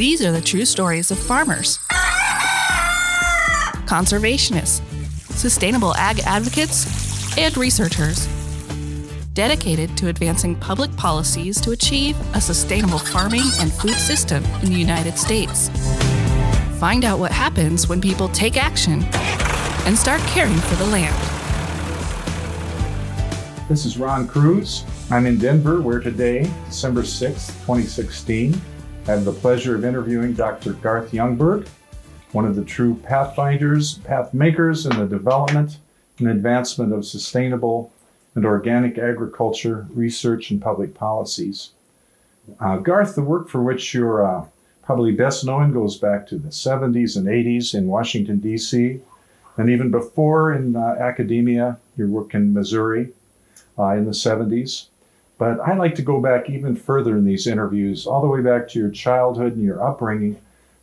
These are the true stories of farmers, conservationists, sustainable ag advocates, and researchers dedicated to advancing public policies to achieve a sustainable farming and food system in the United States. Find out what happens when people take action and start caring for the land. This is Ron Cruz. I'm in Denver, where today, December 6th, 2016, I have the pleasure of interviewing Dr. Garth Youngberg, one of the true pathfinders, pathmakers in the development and advancement of sustainable and organic agriculture research and public policies. Uh, Garth, the work for which you're uh, probably best known goes back to the 70s and 80s in Washington, D.C., and even before in uh, academia, your work in Missouri uh, in the 70s. But I like to go back even further in these interviews, all the way back to your childhood and your upbringing.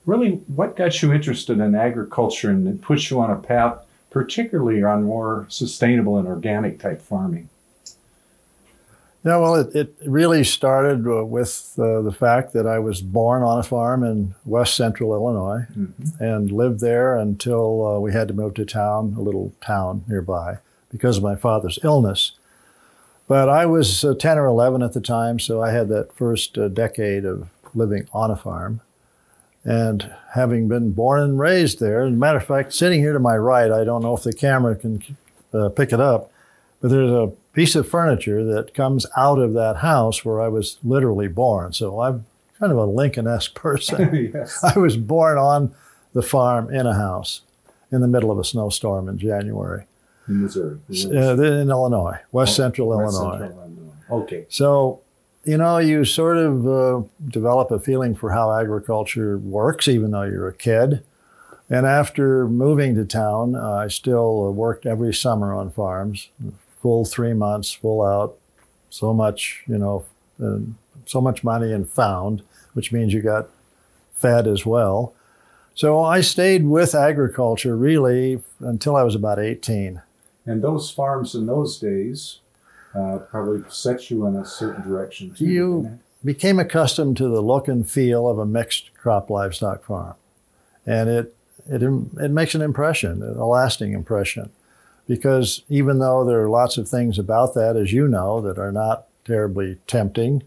Really, what got you interested in agriculture and put you on a path particularly on more sustainable and organic type farming? Yeah, well, it, it really started uh, with uh, the fact that I was born on a farm in west central Illinois mm-hmm. and lived there until uh, we had to move to town, a little town nearby, because of my father's illness. But I was uh, 10 or 11 at the time, so I had that first uh, decade of living on a farm. And having been born and raised there, as a matter of fact, sitting here to my right, I don't know if the camera can uh, pick it up, but there's a piece of furniture that comes out of that house where I was literally born. So I'm kind of a Lincoln-esque person. yes. I was born on the farm in a house in the middle of a snowstorm in January. In Missouri? Uh, in Illinois, West oh, Central West Illinois. Central Illinois. Okay. So you know, you sort of uh, develop a feeling for how agriculture works, even though you're a kid. And after moving to town, uh, I still worked every summer on farms, full three months, full out, so much, you know, uh, so much money and found, which means you got fed as well. So I stayed with agriculture really until I was about 18. And those farms in those days, uh, probably set you in a certain direction too. You became accustomed to the look and feel of a mixed crop livestock farm, and it it it makes an impression, a lasting impression, because even though there are lots of things about that, as you know, that are not terribly tempting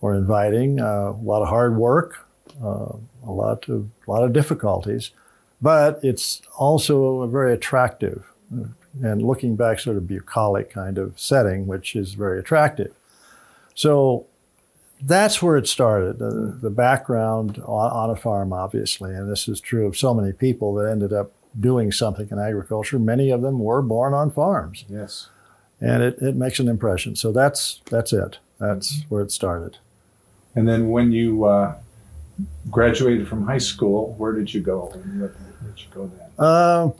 or inviting, uh, a lot of hard work, uh, a lot of a lot of difficulties, but it's also a very attractive and looking back, sort of bucolic kind of setting, which is very attractive. So that's where it started. The, the background on, on, a farm, obviously, and this is true of so many people that ended up doing something in agriculture. Many of them were born on farms. Yes, and it, it makes an impression. So that's that's it. That's mm-hmm. where it started. And then when you uh, graduated from high school, where did you go? Where did you go then? Uh,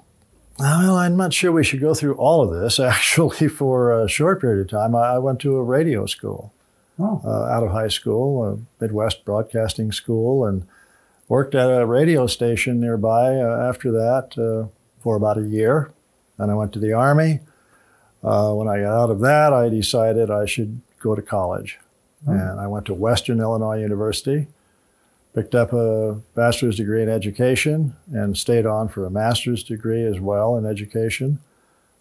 well, I'm not sure we should go through all of this. Actually, for a short period of time, I went to a radio school oh. uh, out of high school, a Midwest Broadcasting School, and worked at a radio station nearby uh, after that uh, for about a year. Then I went to the Army. Uh, when I got out of that, I decided I should go to college. Oh. And I went to Western Illinois University picked up a bachelor's degree in education and stayed on for a master's degree as well in education.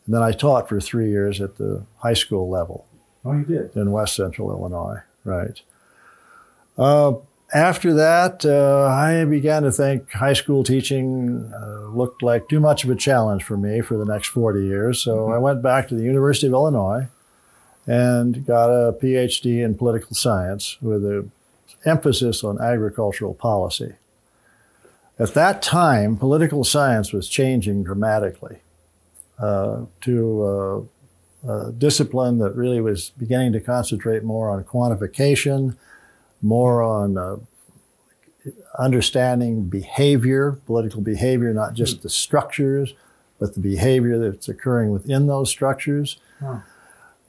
And then I taught for three years at the high school level. Oh, you did? In West Central Illinois, right. Uh, after that, uh, I began to think high school teaching uh, looked like too much of a challenge for me for the next 40 years. So mm-hmm. I went back to the University of Illinois and got a PhD in political science with a emphasis on agricultural policy. At that time, political science was changing dramatically uh, to uh, a discipline that really was beginning to concentrate more on quantification, more on uh, understanding behavior, political behavior, not just the structures, but the behavior that's occurring within those structures.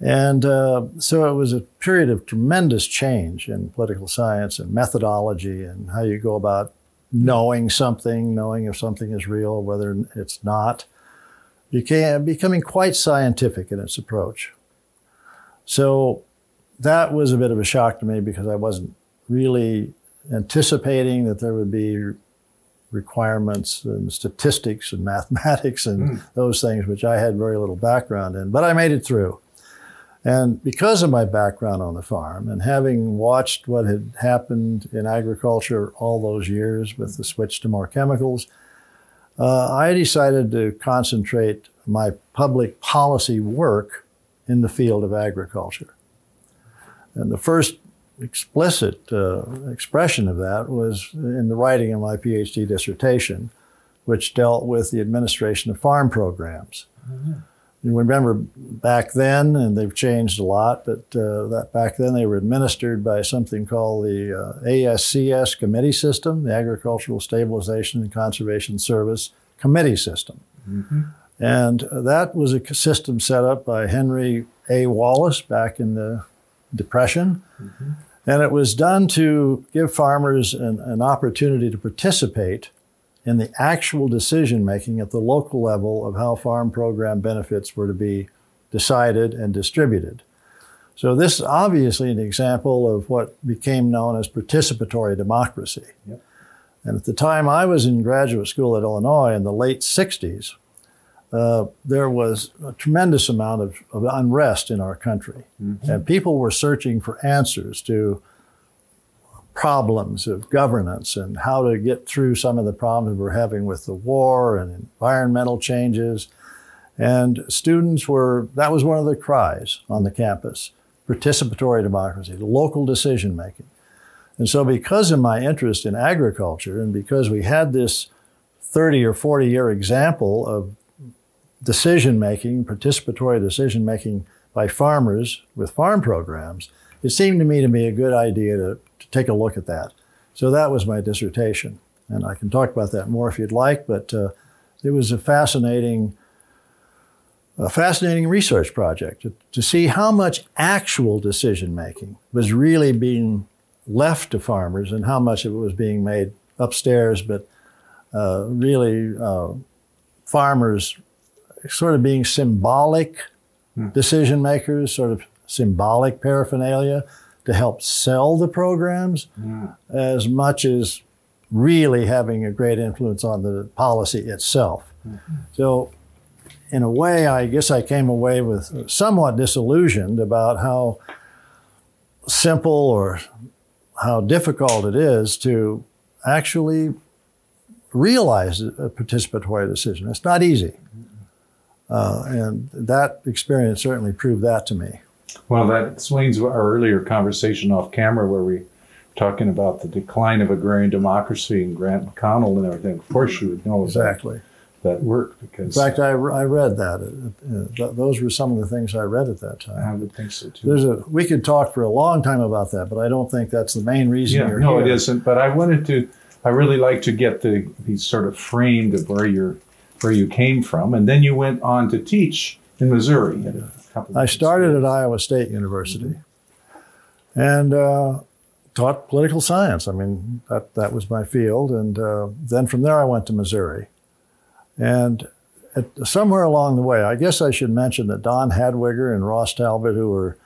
And uh, so it was a period of tremendous change in political science and methodology and how you go about knowing something, knowing if something is real, whether it's not, became becoming quite scientific in its approach. So that was a bit of a shock to me because I wasn't really anticipating that there would be requirements and statistics and mathematics and mm. those things, which I had very little background in. But I made it through. And because of my background on the farm and having watched what had happened in agriculture all those years with the switch to more chemicals, uh, I decided to concentrate my public policy work in the field of agriculture. And the first explicit uh, expression of that was in the writing of my PhD dissertation, which dealt with the administration of farm programs. Mm-hmm. You remember back then, and they've changed a lot, but uh, that back then they were administered by something called the uh, ASCS committee system, the Agricultural Stabilization and Conservation Service committee system. Mm-hmm. And that was a system set up by Henry A. Wallace back in the Depression. Mm-hmm. And it was done to give farmers an, an opportunity to participate in the actual decision making at the local level of how farm program benefits were to be decided and distributed. So, this is obviously an example of what became known as participatory democracy. Yep. And at the time I was in graduate school at Illinois in the late 60s, uh, there was a tremendous amount of, of unrest in our country. Mm-hmm. And people were searching for answers to problems of governance and how to get through some of the problems we're having with the war and environmental changes. And students were, that was one of the cries on the campus participatory democracy, local decision making. And so, because of my interest in agriculture and because we had this 30 or 40 year example of decision making, participatory decision making by farmers with farm programs, it seemed to me to be a good idea to, to take a look at that. So that was my dissertation. And I can talk about that more if you'd like, but uh, it was a fascinating, a fascinating research project to, to see how much actual decision making was really being left to farmers and how much of it was being made upstairs, but uh, really uh, farmers sort of being symbolic hmm. decision makers, sort of symbolic paraphernalia to help sell the programs as much as really having a great influence on the policy itself. Mm-hmm. So, in a way, I guess I came away with somewhat disillusioned about how simple or how difficult it is to actually realize a participatory decision. It's not easy. Uh, and that experience certainly proved that to me. Well, that explains our earlier conversation off camera where we were talking about the decline of agrarian democracy and Grant McConnell and everything. Of course, you would know exactly that, that work because. In fact, I, I read that. Uh, those were some of the things I read at that time. I would think so too. There's a we could talk for a long time about that, but I don't think that's the main reason yeah, you're no, here. it isn't. But I wanted to. I really like to get the these sort of framed of where you're where you came from, and then you went on to teach in Missouri. I started at Iowa State University and uh, taught political science. I mean, that, that was my field. And uh, then from there, I went to Missouri. And at, somewhere along the way, I guess I should mention that Don Hadwiger and Ross Talbot, who were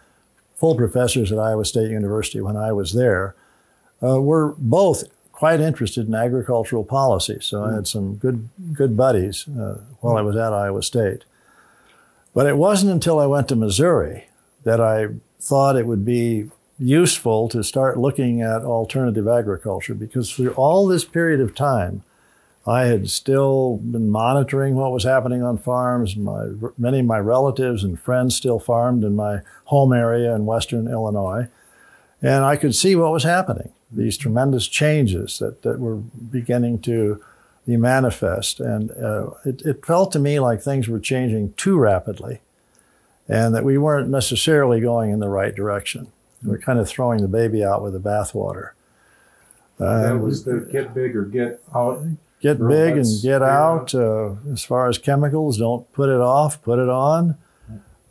full professors at Iowa State University when I was there, uh, were both quite interested in agricultural policy. So I had some good good buddies uh, while I was at Iowa State. But it wasn't until I went to Missouri that I thought it would be useful to start looking at alternative agriculture because through all this period of time, I had still been monitoring what was happening on farms. My, many of my relatives and friends still farmed in my home area in western Illinois. And I could see what was happening these tremendous changes that, that were beginning to be manifest. And uh, it, it felt to me like things were changing too rapidly and that we weren't necessarily going in the right direction. We we're kind of throwing the baby out with the bathwater. Uh, that was the get big or get out. Get big and get out. Uh, as far as chemicals, don't put it off, put it on.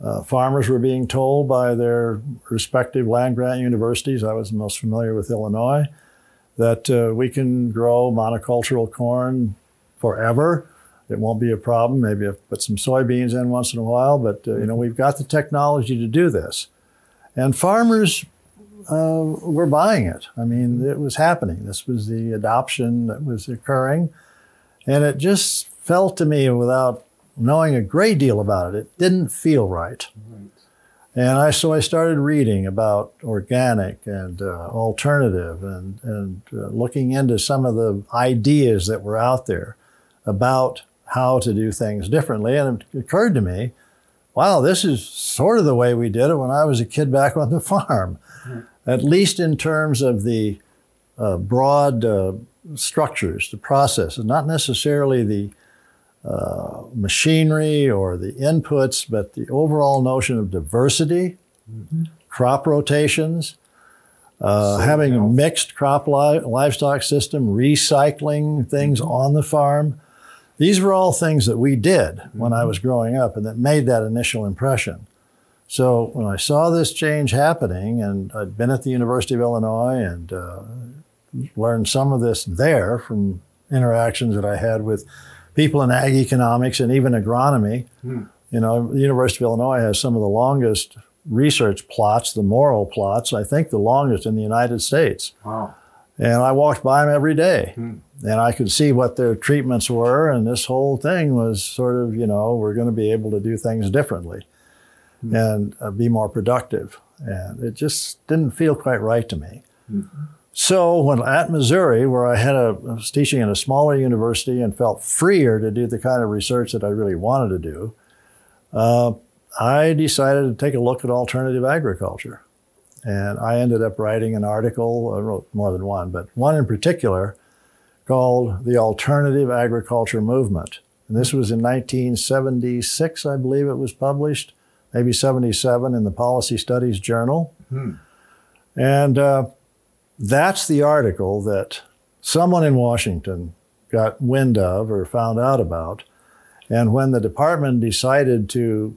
Uh, farmers were being told by their respective land grant universities, I was most familiar with Illinois, that uh, we can grow monocultural corn forever. It won't be a problem. Maybe put some soybeans in once in a while, but uh, you know we've got the technology to do this. And farmers uh, were buying it. I mean, it was happening. This was the adoption that was occurring. And it just felt to me, without knowing a great deal about it, it didn't feel right. right. And I, so I started reading about organic and uh, alternative and, and uh, looking into some of the ideas that were out there about how to do things differently. And it occurred to me, wow, this is sort of the way we did it when I was a kid back on the farm, mm-hmm. at least in terms of the uh, broad uh, structures, the processes, not necessarily the uh, machinery or the inputs, but the overall notion of diversity, mm-hmm. crop rotations, uh, having a mixed crop li- livestock system, recycling things mm-hmm. on the farm. These were all things that we did mm-hmm. when I was growing up and that made that initial impression. So when I saw this change happening, and I'd been at the University of Illinois and uh, learned some of this there from interactions that I had with people in ag economics and even agronomy. Hmm. You know, the University of Illinois has some of the longest research plots, the Morrill plots, I think the longest in the United States. Wow. And I walked by them every day. Hmm. And I could see what their treatments were. And this whole thing was sort of, you know, we're going to be able to do things differently hmm. and uh, be more productive. And it just didn't feel quite right to me. Mm-hmm. So when at Missouri, where I had a I was teaching in a smaller university and felt freer to do the kind of research that I really wanted to do, uh, I decided to take a look at alternative agriculture. And I ended up writing an article, I wrote more than one, but one in particular called The Alternative Agriculture Movement. And this was in 1976, I believe it was published, maybe 77 in the Policy Studies Journal. Hmm. And uh, that's the article that someone in Washington got wind of or found out about. And when the department decided to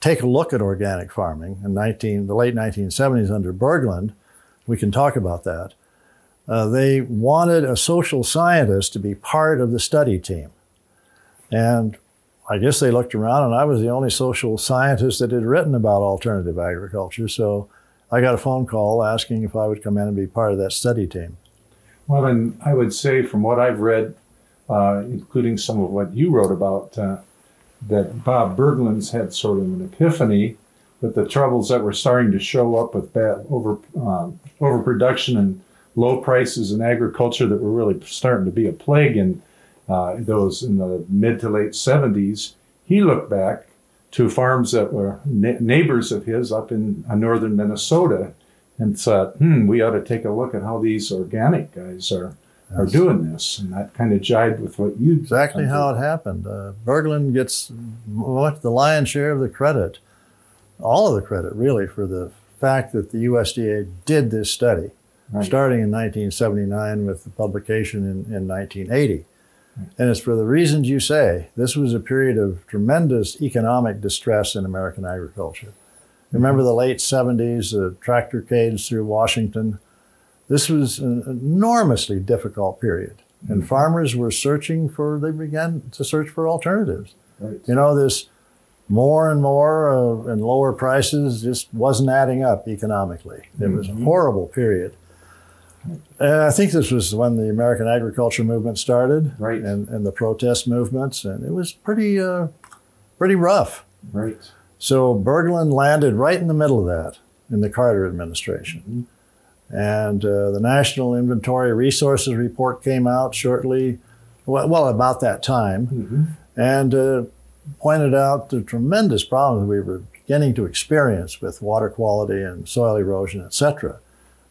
take a look at organic farming in 19, the late 1970s under Berglund, we can talk about that. Uh, they wanted a social scientist to be part of the study team. And I guess they looked around, and I was the only social scientist that had written about alternative agriculture. So I got a phone call asking if I would come in and be part of that study team. Well, and I would say, from what I've read, uh, including some of what you wrote about, uh, that Bob Berglund's had sort of an epiphany with the troubles that were starting to show up with bad over uh, overproduction and low prices in agriculture that were really starting to be a plague in uh, those in the mid to late 70s. He looked back to farms that were na- neighbors of his up in uh, northern Minnesota and thought, hmm, we ought to take a look at how these organic guys are are doing this, and that kind of jibed with what you exactly how it happened. Uh, Berglund gets much the lion's share of the credit, all of the credit really for the fact that the USDA did this study, right. starting in 1979 with the publication in, in 1980. And it's for the reasons you say. This was a period of tremendous economic distress in American agriculture. Remember the late 70s, the tractor tractorcades through Washington. This was an enormously difficult period. And mm-hmm. farmers were searching for, they began to search for alternatives. Right. You know, this more and more uh, and lower prices just wasn't adding up economically. It was mm-hmm. a horrible period. And I think this was when the American agriculture movement started, right? And, and the protest movements, and it was pretty, uh, pretty rough, right? So Berglund landed right in the middle of that in the Carter administration, mm-hmm. and uh, the National Inventory Resources Report came out shortly, well, well about that time, mm-hmm. and uh, pointed out the tremendous problems we were beginning to experience with water quality and soil erosion, et cetera.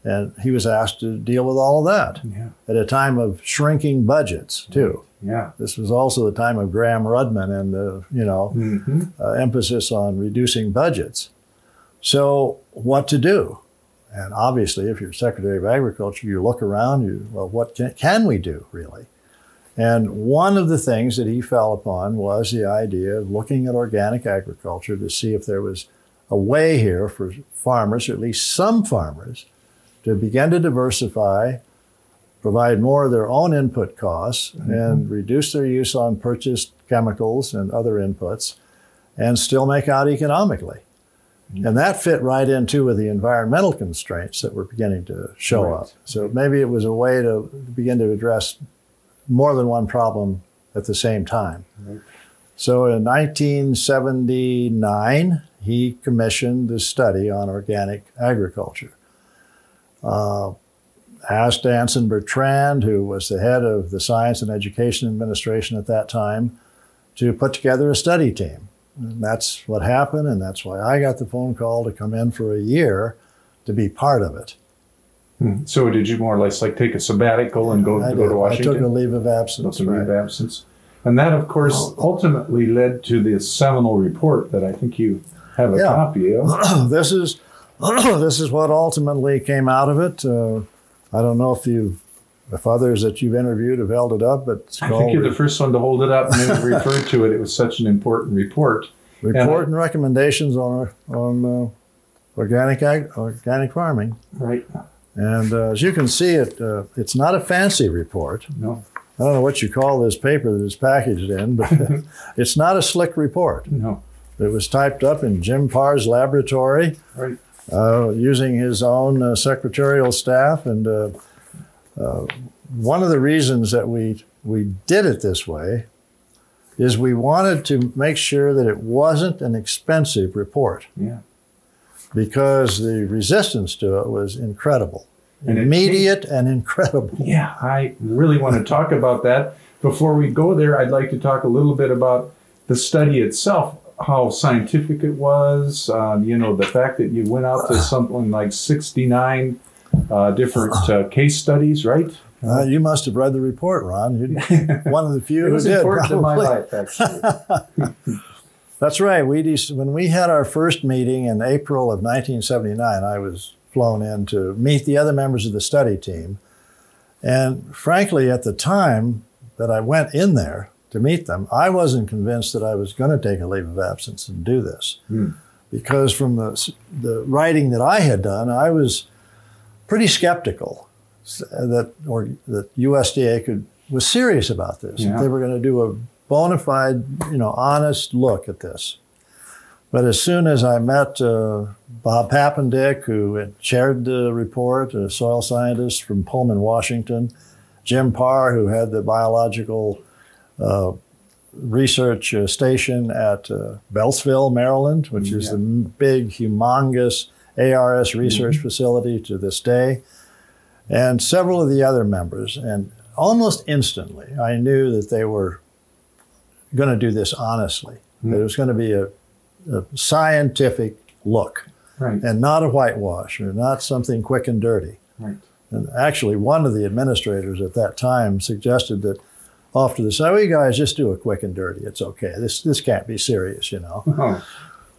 And he was asked to deal with all of that yeah. at a time of shrinking budgets, too. Yeah. This was also the time of Gramm-Rudman and the, you know, mm-hmm. uh, emphasis on reducing budgets. So, what to do? And obviously, if you're Secretary of Agriculture, you look around, you, well, what can, can we do, really? And one of the things that he fell upon was the idea of looking at organic agriculture to see if there was a way here for farmers, or at least some farmers, to begin to diversify, provide more of their own input costs, mm-hmm. and reduce their use on purchased chemicals and other inputs, and still make out economically. And that fit right into with the environmental constraints that were beginning to show Right. up. So maybe it was a way to begin to address more than one problem at the same time. Right. So in 1979, he commissioned the study on organic agriculture. Uh, asked Anson Bertrand, who was the head of the Science and Education Administration at that time, to put together a study team. And that's what happened, and that's why I got the phone call to come in for a year to be part of it. Hmm. So did you more or less like take a sabbatical and go, I, go to did. I Washington? took a leave of absence. Took a leave right. of absence. And that, of course, Oh. ultimately led to this seminal report that I think you have a Yeah. copy of. this is this is what ultimately came out of it. Uh, I don't know if you, if others that you've interviewed have held it up, but it's I think you're the first one to hold it up and refer to it. It was such an important report. Report and Recommendations on on uh, Organic ag- Organic Farming. Right. And uh, as you can see, it uh, it's not a fancy report. No, I don't know what you call this paper that it's packaged in, but it's not a slick report. no. It was typed up in Jim Parr's laboratory. Right. Uh, using his own uh, secretarial staff. And uh, uh, one of the reasons that we we did it this way is we wanted to make sure that it wasn't an expensive report Yeah. because the resistance to it was incredible, And it immediate and incredible. Yeah, I really want to talk about that. Before we go there, I'd like to talk a little bit about the study itself, how scientific it was. Um, you know, the fact that you went out to something like 69 uh, different uh, case studies, right? Uh, you must have read the report, Ron. You're one of the few It who did. important in my life, actually. That's right. We de- when we had our first meeting in April of 1979, I was flown in to meet the other members of the study team. And frankly, at the time that I went in there to meet them, I wasn't convinced that I was going to take a leave of absence and do this. Hmm. Because from the, the writing that I had done, I was pretty skeptical that or that USDA could was serious about this. Yeah. They were going to do a bona fide, you know, honest look at this. But as soon as I met uh, Bob Papendick, who had chaired the report, a soil scientist from Pullman, Washington, Jim Parr, who had the biological research uh, station at uh, Beltsville, Maryland, which is Yeah. the big, humongous ARS research facility to this day, and several of the other members. And almost instantly, I knew that they were going to do this honestly. That it was going to be a, a scientific look right. and not a whitewash or not something quick and dirty. Right. And actually, one of the administrators at that time suggested that off to the side, well, you guys just do it quick and dirty. It's okay. This this can't be serious, you know. Oh,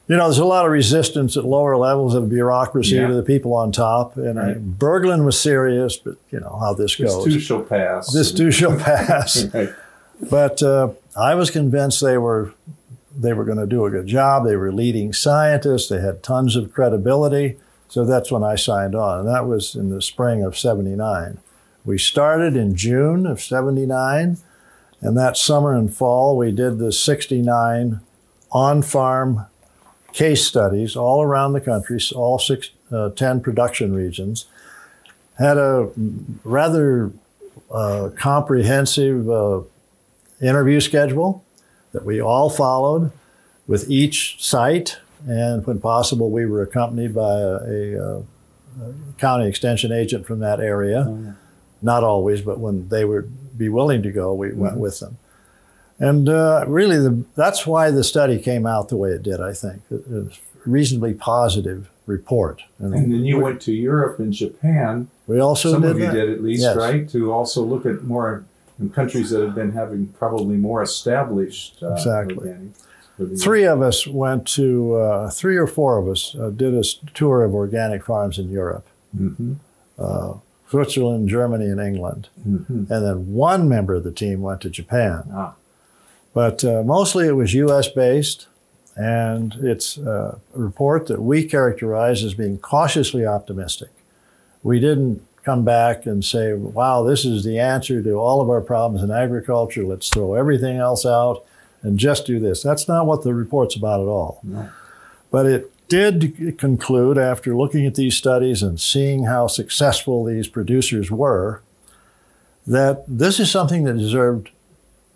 You know, there's a lot of resistance at lower levels of bureaucracy Yeah. to the people on top. And I, Berglund was serious, but you know how this this goes. too shall pass. this too shall pass. Right. But uh, I was convinced they were they were going to do a good job. They were leading scientists. They had tons of credibility. So that's when I signed on, and that was in the spring of '79. We started in June of '79, and that summer and fall we did the 69 on-farm case studies all around the country, all six, uh, 10 production regions. Had a rather uh, comprehensive uh, interview schedule that we all followed with each site. And when possible, we were accompanied by a, a, uh, county extension agent from that area. Oh, yeah. Not always, but when they would be willing to go, we went with them. And uh, really, the, that's why the study came out the way it did, I think. It, it was a reasonably positive report. And then you went to Europe and Japan. we also Some did of you that. did at least, Yes. right? To also look at more in countries that have been having probably more established uh, Exactly. organic. Three of us went to, uh, three or four of us uh, did a tour of organic farms in Europe, Mhm, uh, Switzerland, Germany, and England. mhm. And then one member of the team went to Japan. Ah, But uh, mostly it was US based, and it's uh, a report that we characterize as being cautiously optimistic. We didn't come back and say, wow, this is the answer to all of our problems in agriculture. Let's throw everything else out and just do this. That's not what the report's about at all. no. But it did conclude after looking at these studies and seeing how successful these producers were that this is something that deserved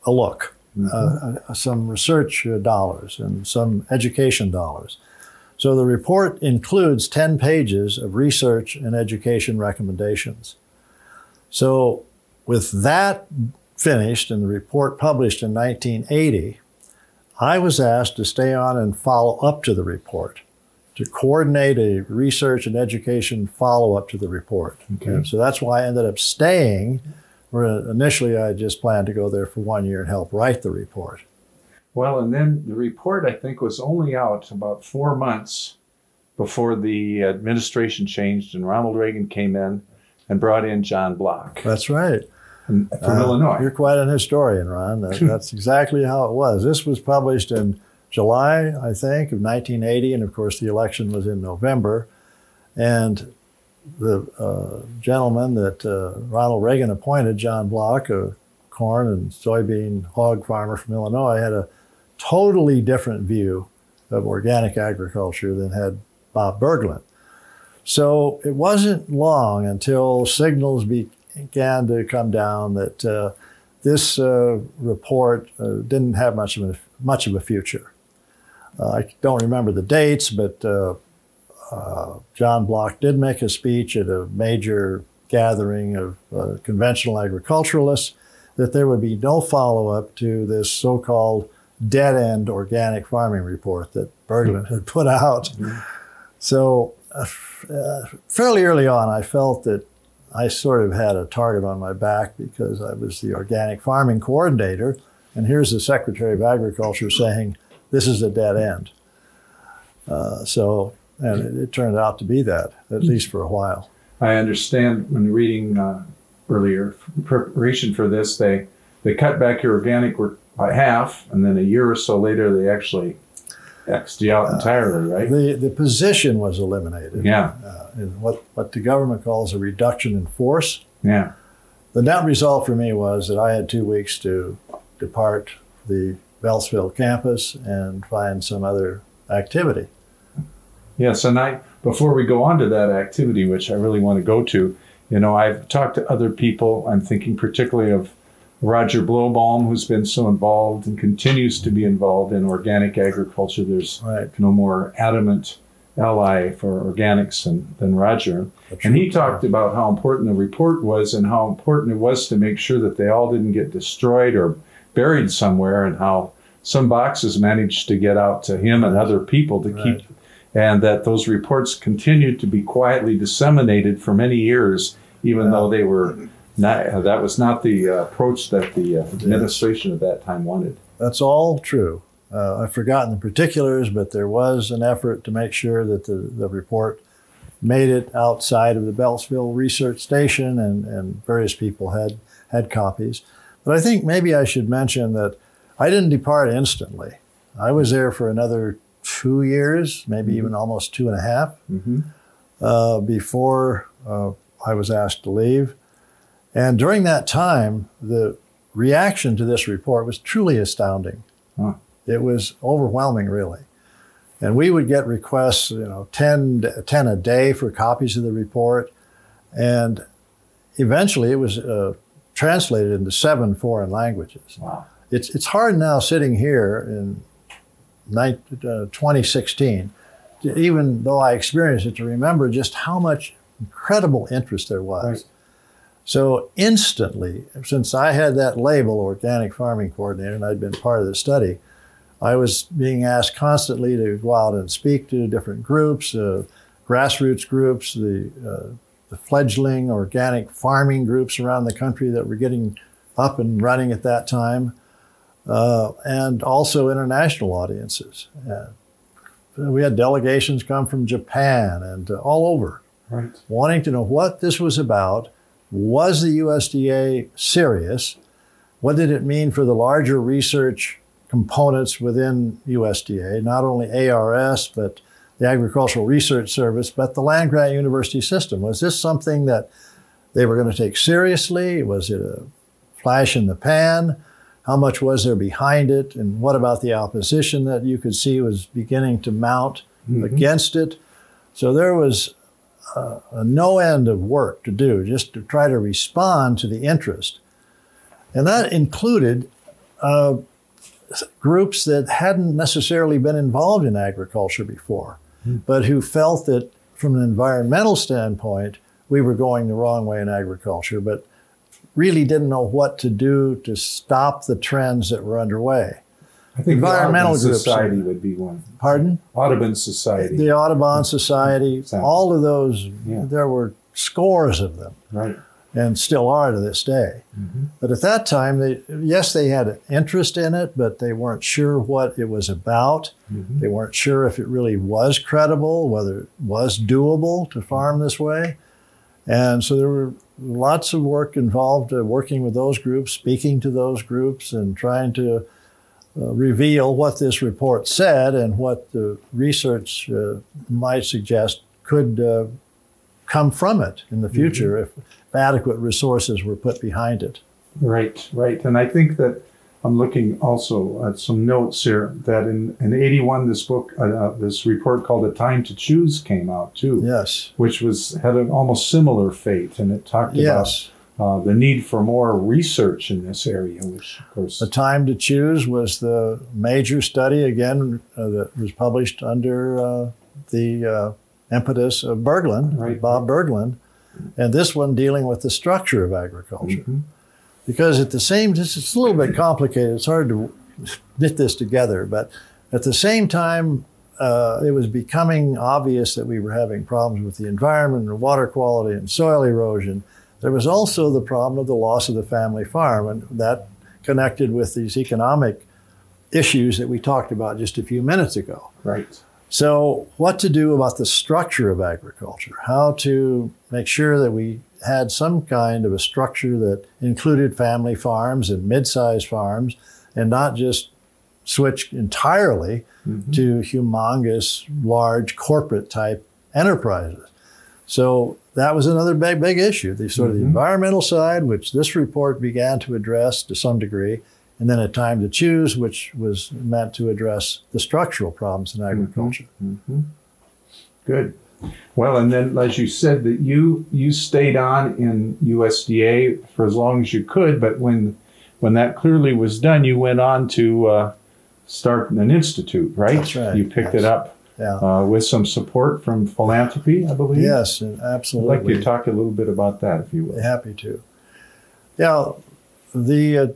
a look, uh, uh, some research uh, dollars and some education dollars. So the report includes 10 pages of research and education recommendations. So, with that finished and the report published in 1980, I was asked to stay on and follow up to the report, to coordinate a research and education follow up to the report. Okay. so that's why I ended up staying, where initially I just planned to go there for one year and help write the report. Well, and then the report, I think, was only out about four months before the administration changed and Ronald Reagan came in and brought in John Block That's right. from Uh, Illinois. You're quite an historian, Ron. That, that's exactly how it was. This was published in July, I think, of 1980, and of course the election was in November. And the uh, gentleman that uh, Ronald Reagan appointed, John Block, a corn and soybean hog farmer from Illinois, had a totally different view of organic agriculture than had Bob Berglund. So it wasn't long until signals began to come down that uh, this uh, report uh, didn't have much of a, much of a future. Uh, I don't remember the dates, but uh, uh, John Block did make a speech at a major gathering of uh, conventional agriculturalists that there would be no follow up to this so called dead end organic farming report that Berglund had put out. So, uh, f- uh, fairly early on, I felt that I sort of had a target on my back because I was the organic farming coordinator, and here's the Secretary of Agriculture saying this is a dead end. Uh, so, and it, it turned out to be that, at least for a while. I understand when reading uh, earlier preparation for this, they they cut back your organic work by half, and then a year or so later, they actually X'd you out entirely, right? The, the position was eliminated. Yeah, Uh, in what, what the government calls a reduction in force. yeah. The net result for me was that I had two weeks to depart the Beltsville campus and find some other activity. Yes, and I before we go on to that activity, which I really want to go to, you know, I've talked to other people. I'm thinking particularly of Roger Blobaum, who's been so involved and continues to be involved in organic agriculture. There's Right. no more adamant ally for organics than, than Roger. And he talked about how important the report was and how important it was to make sure that they all didn't get destroyed or buried somewhere and how some boxes managed to get out to him and other people to Right. keep and that those reports continued to be quietly disseminated for many years even though they were not that was not the uh, approach that the uh, administration at that time wanted That's all true. Uh, I've forgotten the particulars, but there was an effort to make sure that the, the report made it outside of the Beltsville Research Station, and, and various people had, had copies. But I think maybe I should mention that I didn't depart instantly. I was there for another two years, maybe even almost two and a half, mm-hmm. uh, before uh, I was asked to leave. And during that time, the reaction to this report was truly astounding. Huh. It was overwhelming, really. And we would get requests, you know, 10, 10 a day for copies of the report. And eventually it was uh, translated into seven foreign languages. wow It's, it's hard now sitting here in nine, uh, 2016, to, even though I experienced it, to remember just how much incredible interest there was. Right. So instantly, since I had that label, organic farming coordinator, and I'd been part of the study, I was being asked constantly to go out and speak to different groups, uh, grassroots groups, the, uh, the fledgling organic farming groups around the country that were getting up and running at that time, uh, and also international audiences. Uh, we had delegations come from Japan and uh, all over right wanting to know what this was about. Was the USDA serious? What did it mean for the larger research components within USDA, not only ARS, but the Agricultural Research Service, but the land grant university system? Was this something that they were going to take seriously? Was it a flash in the pan? How much was there behind it? And what about the opposition that you could see was beginning to mount Mhm. against it. So there was uh, a no end of work to do just to try to respond to the interest. And that included uh, groups that hadn't necessarily been involved in agriculture before, but who felt that from an environmental standpoint, we were going the wrong way in agriculture, but really didn't know what to do to stop the trends that were underway. I think Environmental Society would be one. Pardon? Audubon Society. The Audubon Society, Exactly. all of those, Yeah. there were scores of them. right. And still are to this day. Mhm. But at that time, they yes, they had an interest in it, but they weren't sure what it was about. Mhm. They weren't sure if it really was credible, whether it was doable to farm this way. And so there were lots of work involved uh, working with those groups, speaking to those groups, and trying to uh, reveal what this report said and what the research uh, might suggest could uh, come from it in the future if adequate resources were put behind it. Right, right. And I think that I'm looking also at some notes here that in, in 81, this book, uh, uh, this report called A Time to Choose came out too, Yes. which was had an almost similar fate. And it talked Yes. about uh, the need for more research in this area, which of course, The Time to Choose was the major study, again, uh, that was published under uh, the uh, impetus of Berglund, Right. Bob Berglund, and this one dealing with the structure of agriculture. Mhm. Because at the same, this is a little bit complicated. It's hard to knit this together, but at the same time, uh, it was becoming obvious that we were having problems with the environment and water quality and soil erosion. There was also the problem of the loss of the family farm, and that connected with these economic issues that we talked about just a few minutes ago. right. So, what to do about the structure of agriculture? How to make sure that we had some kind of a structure that included family farms and mid sized farms and not just switch entirely Mhm. to humongous, large corporate type enterprises. So, that was another big, big issue the sort of the Mhm. environmental side, which this report began to address to some degree, and then a time to choose, which was meant to address the structural problems in agriculture. Mhm. Good. Well, and then as you said that you you stayed on in USDA for as long as you could, but when when that clearly was done, you went on to uh, start an institute, right? That's right, You picked it up Yeah. uh, with some support from philanthropy, I believe. Yes, absolutely. I'd like you to talk a little bit about that, if you will. Happy to. Yeah, the uh,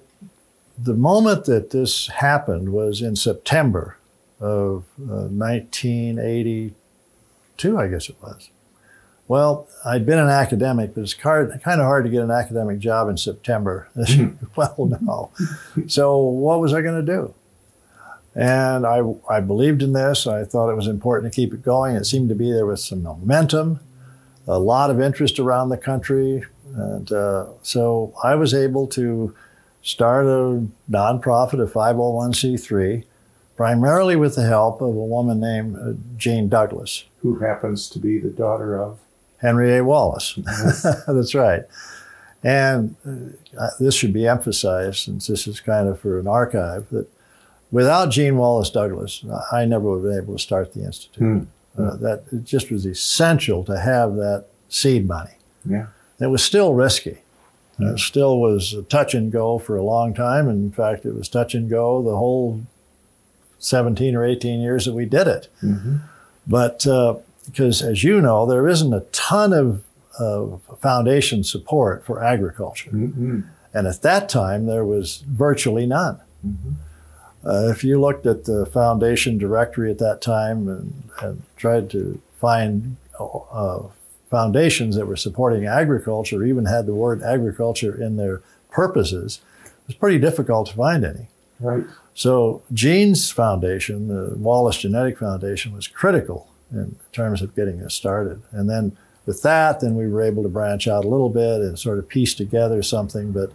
the moment that this happened was in September of uh, 1982, I guess it was. Well, I'd been an academic, but it's hard, kind of hard to get an academic job in September, as you well know. So, what was I going to do? And I, I believed in this. I thought it was important to keep it going. It seemed to be there was some momentum, a lot of interest around the country. And uh, so I was able to start a nonprofit, a 501c3, primarily with the help of a woman named uh, Jean Douglas. Who happens to be the daughter of? Henry A. Wallace. That's right. And uh, this should be emphasized since this is kind of for an archive that without Jean Wallace Douglas, I never would have been able to start the Institute. Hmm. Uh, that it just was essential to have that seed money. Yeah. It was still risky. It still was a touch and go for a long time. In fact, it was touch and go the whole 17 or 18 years that we did it. Mhm. But uh, because, as you know, there isn't a ton of, of foundation support for agriculture. Mhm. And at that time, there was virtually none. Mhm. Uh, if you looked at the foundation directory at that time and, and tried to find uh, foundations that were supporting agriculture, even had the word agriculture in their purposes, it was pretty difficult to find any. Right. So Jean's foundation, the Wallace Genetic Foundation, was critical in terms of getting us started. And then with that, then we were able to branch out a little bit and sort of piece together something. But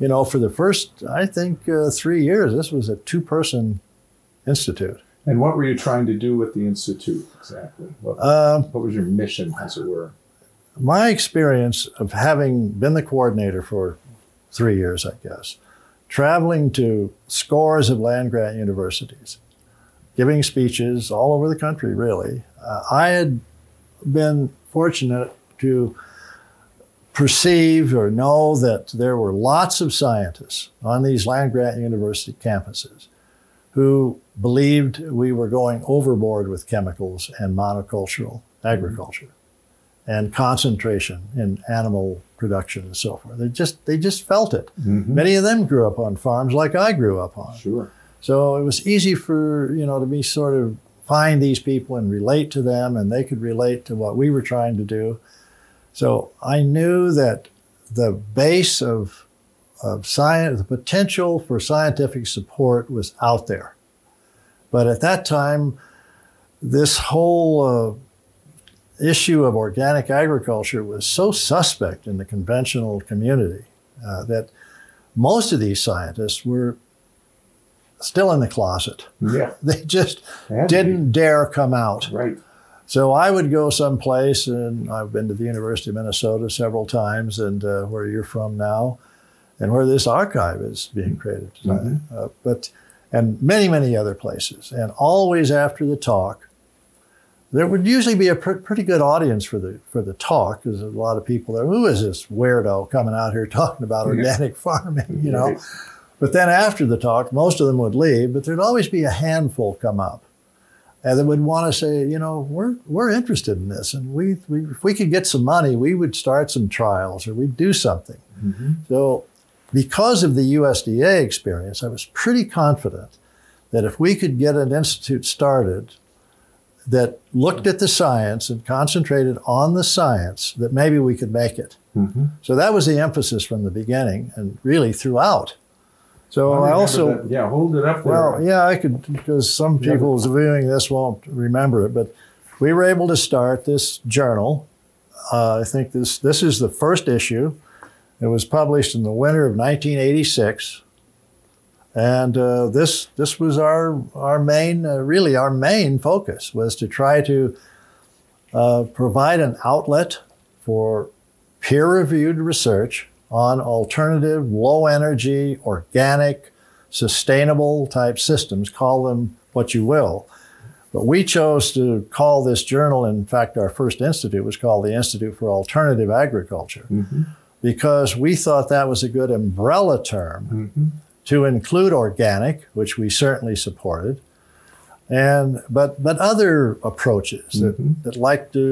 you know, for the first, I think, uh, three years, this was a two-person institute. And what were you trying to do with the institute exactly? What, Um, what was your mission, as it were? my experience of having been the coordinator for three years, I guess, traveling to scores of land grant universities giving speeches all over the country, really. Uh, I had been fortunate to perceive or know that there were lots of scientists on these land grant university campuses who believed we were going overboard with chemicals and monocultural agriculture and concentration in animal production and so forth. They just they just felt it. Mm-hmm. Many of them grew up on farms like I grew up on. Sure. So it was easy for, you know, to be sort of find these people and relate to them and they could relate to what we were trying to do. So I knew that the base of, of science, the potential for scientific support was out there. But at that time, this whole uh, issue of organic agriculture was so suspect in the conventional community uh, that most of these scientists were still in the closet. Yeah. They just to didn't dare come out. Right. So I would go someplace, and I've been to the University of Minnesota several times, and uh, where you're from now, and where this archive is being created. Mhm. Uh, but and many many other places, and always after the talk, there would usually be a pr- pretty good audience for the for the talk, because a lot of people there. Who is this weirdo coming out here talking about organic farming? You know. Right. But then after the talk, most of them would leave, but there'd always be a handful come up. And they would want to say, you know, we're, we're interested in this. And we, we, if we could get some money, we would start some trials or we'd do something. Mhm. So, because of the USDA experience, I was pretty confident that if we could get an institute started that looked at the science and concentrated on the science, that maybe we could make it. Mhm. So that was the emphasis from the beginning and really throughout. So I, remember also, that. yeah, hold it up there. well, yeah, I could, because some Yeah. people viewing this won't remember it, but we were able to start this journal. Uh, I think this this is the first issue. It was published in the winter of 1986, and uh, this this was our our main, uh, really our main focus was to try to uh, provide an outlet for peer-reviewed research on alternative, low energy, organic, sustainable type systems, call them what you will. But we chose to call this journal, in fact, our first institute was called the Institute for Alternative Agriculture, Mhm. Because we thought that was a good umbrella term Mhm. to include organic, which we certainly supported, and but but other approaches that, Mhm. that like to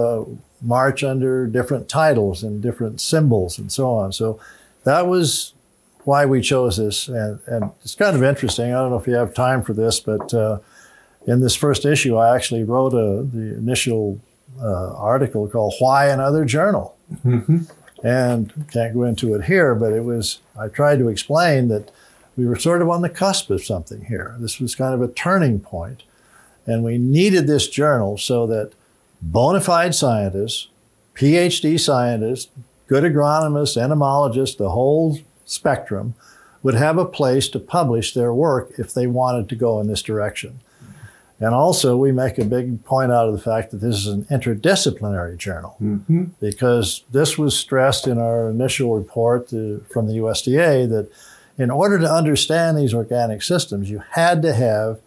uh, march under different titles and different symbols and so on. So that was why we chose this, and, and it's kind of interesting. I don't know if you have time for this, but uh, in this first issue, I actually wrote a, the initial uh, article called "Why Another Journal." Mhm. And can't go into it here, but it was, I tried to explain that we were sort of on the cusp of something here. This was kind of a turning point, and we needed this journal so that bona fide scientists, PhD scientists, good agronomists, entomologists, the whole spectrum would have a place to publish their work if they wanted to go in this direction. And also, we make a big point out of the fact that this is an interdisciplinary journal Mhm. because this was stressed in our initial report uh, from the USDA that in order to understand these organic systems, you had to have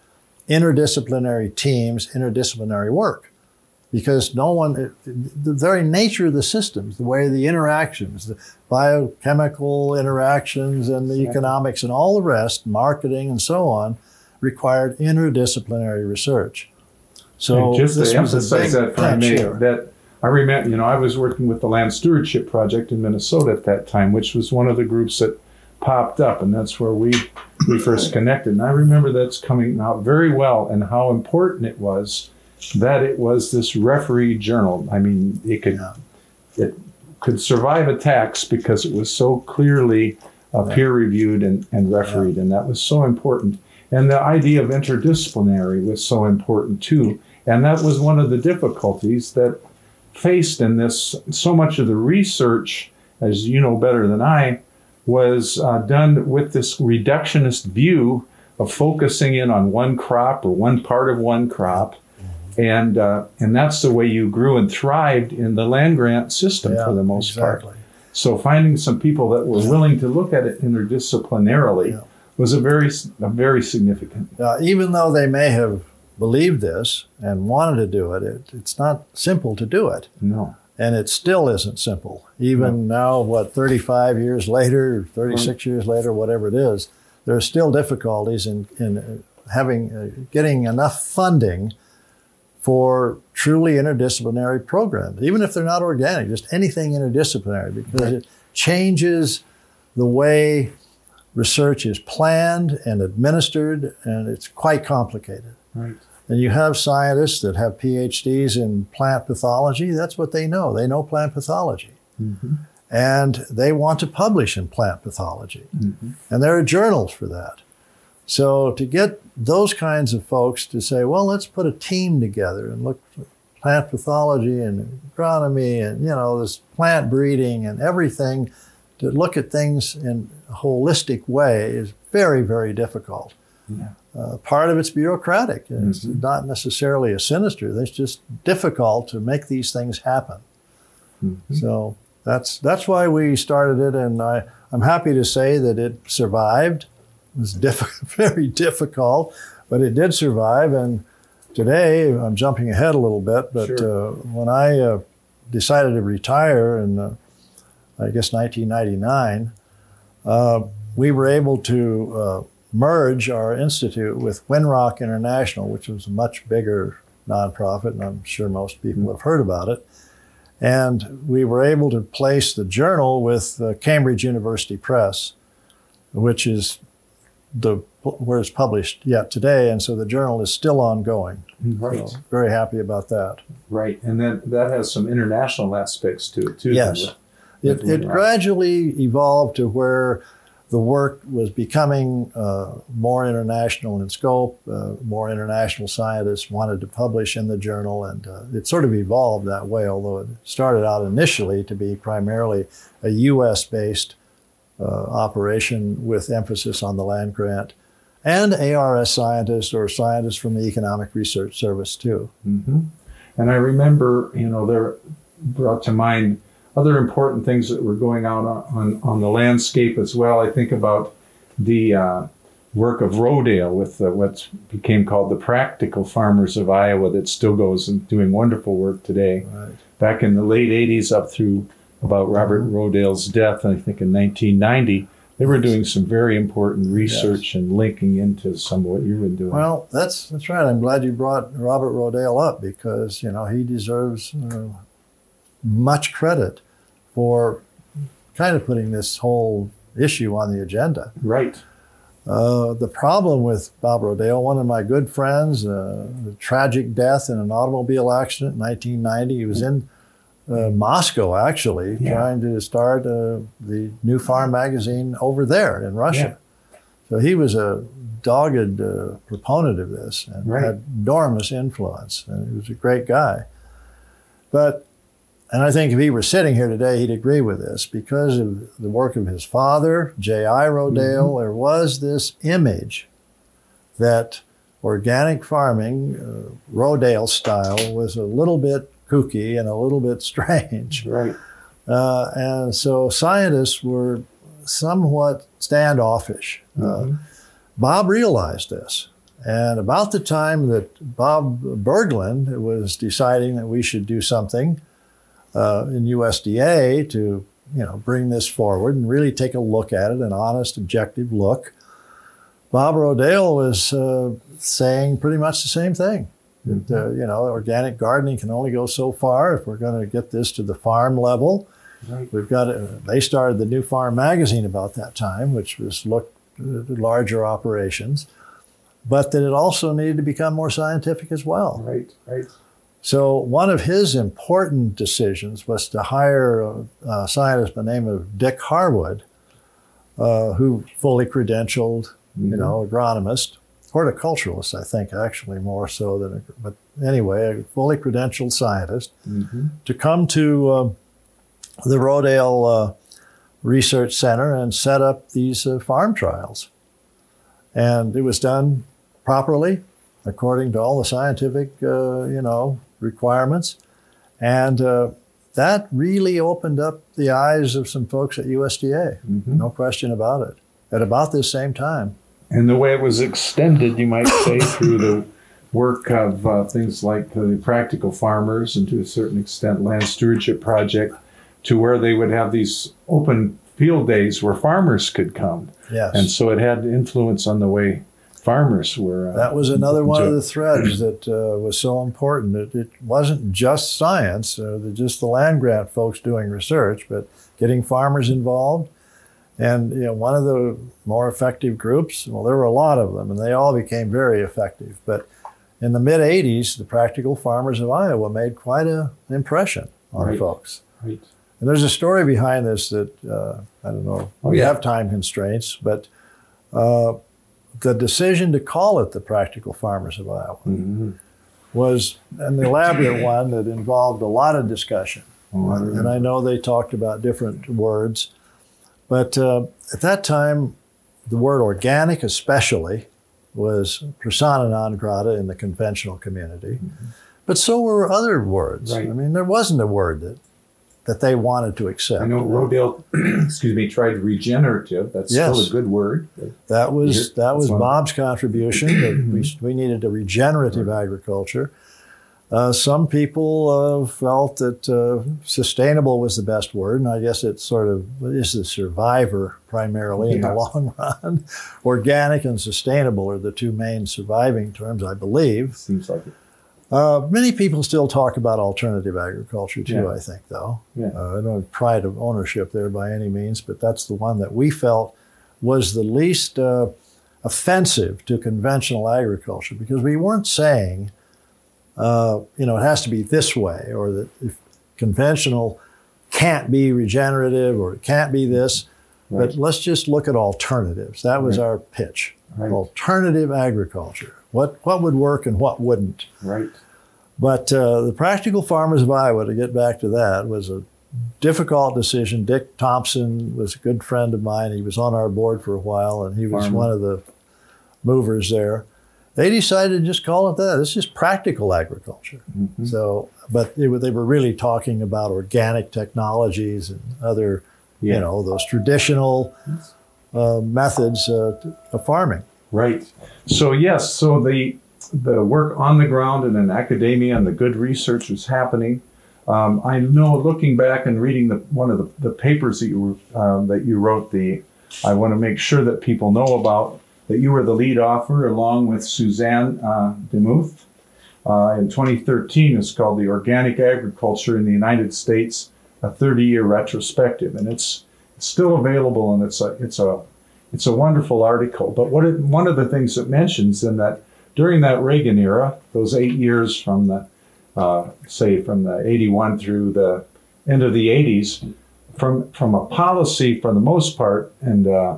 interdisciplinary teams, interdisciplinary work. Because no one, the very nature of the systems, the way the interactions, the biochemical interactions and the economics and all the rest, marketing and so on, required interdisciplinary research. So And just this to was emphasize that for me, that I remember, you know, I was working with the Land Stewardship Project in Minnesota at that time, which was one of the groups that popped up, and that's where we we first connected. And I remember that's coming out very well, and how important it was that it was this referee journal. I mean, it could it could survive attacks because it was so clearly uh, peer reviewed and, and refereed, and that was so important. And the idea of interdisciplinary was so important too. And that was one of the difficulties that faced in this. So much of the research, as you know better than I, was uh, done with this reductionist view of focusing in on one crop or one part of one crop. And, uh, and that's the way you grew and thrived in the land grant system Yeah, for the most part. So finding some people that were willing to look at it interdisciplinarily Yeah. Was a very, a very significant. Uh, even though they may have believed this and wanted to do it, it, it's not simple to do it. No. And it still isn't simple. Even now, what, 35 years later, 36 years later, whatever it is, there are still difficulties in, in having, uh, getting enough funding for truly interdisciplinary programs, even if they're not organic, just anything interdisciplinary, because it changes the way research is planned and administered, and it's quite complicated. Right. And you have scientists that have PhDs in plant pathology. That's what they know. They know plant pathology. Mm-hmm. And they want to publish in plant pathology. Mm-hmm. And there are journals for that. So to get those kinds of folks to say, well, let's put a team together and look at plant pathology and agronomy and, you know, this plant breeding and everything to look at things in a holistic way is very, very difficult. Yeah. Uh, part of it's bureaucratic. It's Mhm. not necessarily a sinister. It's just difficult to make these things happen. Mhm. So that's that's why we started it, and I, I'm happy to say that it survived. It was diff- very difficult, but it did survive. And today, I'm jumping ahead a little bit, but Sure. uh, when I uh, decided to retire in, uh, I guess, 1999, uh, we were able to uh, merge our institute with Winrock International, which was a much bigger nonprofit, and I'm sure most people have heard about it. And we were able to place the journal with uh, Cambridge University Press, which is the where it's published yet today, and so the journal is still ongoing. Right. So very happy about that. Right. And then that has some international aspects to it too. Yes. It, it gradually evolved to where the work was becoming uh, more international in scope. Uh, more international scientists wanted to publish in the journal, and uh, it sort of evolved that way. Although it started out initially to be primarily a U.S.-based uh, operation with emphasis on the land grant, and ARS scientists or scientists from the Economic Research Service too. hmm And I remember, you know, there brought to mind other important things that were going on on, on the landscape as well. I think about the uh, work of Rodale with uh, what became called the Practical Farmers of Iowa that still goes and doing wonderful work today. Right. Back in the late 80s up through about Robert Rodale's death, I think in 1990, they were doing some very important research and linking into some of what you've been doing. Well, that's that's right. I'm glad you brought Robert Rodale up because you know he deserves uh, much credit for kind of putting this whole issue on the agenda. right. Uh, the problem with Bob Rodale, one of my good friends, uh, the tragic death in an automobile accident in 1990. He was in uh, Moscow actually, Yeah. trying to start uh, the New Farm magazine over there in Russia. So he was a dogged uh, proponent of this and Right. had enormous influence. And he was a great guy. But, and I think if he were sitting here today, he'd agree with this because of the work of his father, J.I. Rodale, there was this image that organic farming, uh, Rodale style, was a little bit kooky and a little bit strange. Right. Uh, and so scientists were somewhat standoffish. Uh, Mhm. Bob realized this. And about the time that Bob Bergland was deciding that we should do something uh, in USDA to, you know, bring this forward and really take a look at it, an honest, objective look, Bob Rodale was uh, saying pretty much the same thing. That, uh, you know, organic gardening can only go so far if we're going to get this to the farm level. Right. We've got it. They started the New Farm magazine about that time, which was looked at larger operations, but that it also needed to become more scientific as well. Right. Right. So one of his important decisions was to hire a, a scientist by the name of Dick Harwood, uh, who fully credentialed, you Mhm. know, agronomist, horticulturalist, I think, actually more so than, a, but anyway, a fully credentialed scientist Mhm. to come to uh, the Rodale uh, Research Center and set up these uh, farm trials. And it was done properly, according to all the scientific, uh, you know, requirements. And uh, that really opened up the eyes of some folks at USDA, Mhm. no question about it. At about this same time, And the way it was extended, you might say, through the work of uh, things like the practical farmers and to a certain extent land stewardship project to where they would have these open field days where farmers could come. Yes. And so it had influence on the way farmers were. Uh, that was another one of the threads that uh, was so important. It, it wasn't just science, uh, just the land grant folks doing research, but getting farmers involved. And you know, one of the more effective groups, well, there were a lot of them, and they all became very effective. But in the mid 80s, the Practical Farmers of Iowa made quite a, an impression on Right. folks. Right. And there's a story behind this that uh, I don't know. Oh, we yeah. have time constraints, but uh, the decision to call it the Practical Farmers of Iowa Mhm. was an elaborate one that involved a lot of discussion. I and I know they talked about different words, but uh, at that time, the word organic, especially, was persona non grata in the conventional community. But so were other words. Right. I mean, there wasn't a word that that they wanted to accept. I know Rodale, excuse me, tried regenerative. That's Yes. still a good word. That was that was. Bob's contribution. that we, we needed a regenerative agriculture. Uh, some people uh, felt that uh, sustainable was the best word, and I guess it sort of is the survivor primarily in the long run. Organic and sustainable are the two main surviving terms, I believe. Seems like it. Uh, many people still talk about alternative agriculture too. Yeah. I think, though. Yeah. Uh, I don't have pride of ownership there by any means, but that's the one that we felt was the least uh, offensive to conventional agriculture because we weren't saying, uh, you know, it has to be this way or that if conventional can't be regenerative or it can't be this. Right. But let's just look at alternatives. That was Right. our pitch. Right. Alternative agriculture. What what would work and what wouldn't. Right. But uh, the Practical Farmers of Iowa, to get back to that, was a difficult decision. Dick Thompson was a good friend of mine. He was on our board for a while, and he was Farmer. one of the movers there. They decided to just call it that. It's just practical agriculture. Mhm. So, but they were, they were really talking about organic technologies and other, Yeah. you know, those traditional uh, methods uh, of farming. Right. So yes, so the the work on the ground and in academia and the good research is happening. Um, I know, looking back and reading the, one of the, the papers that you um, that you wrote, the I want to make sure that people know about that you were the lead author along with Suzanne uh, DeMuth. Uh, in 2013, it's called the Organic Agriculture in the United States, a 30-year retrospective, and it's it's still available and it's a it's a it's a wonderful article. But what it, one of the things it mentions in that during that Reagan era, those eight years from the uh, say from the 81 through the end of the 80s, from from a policy for the most part and uh,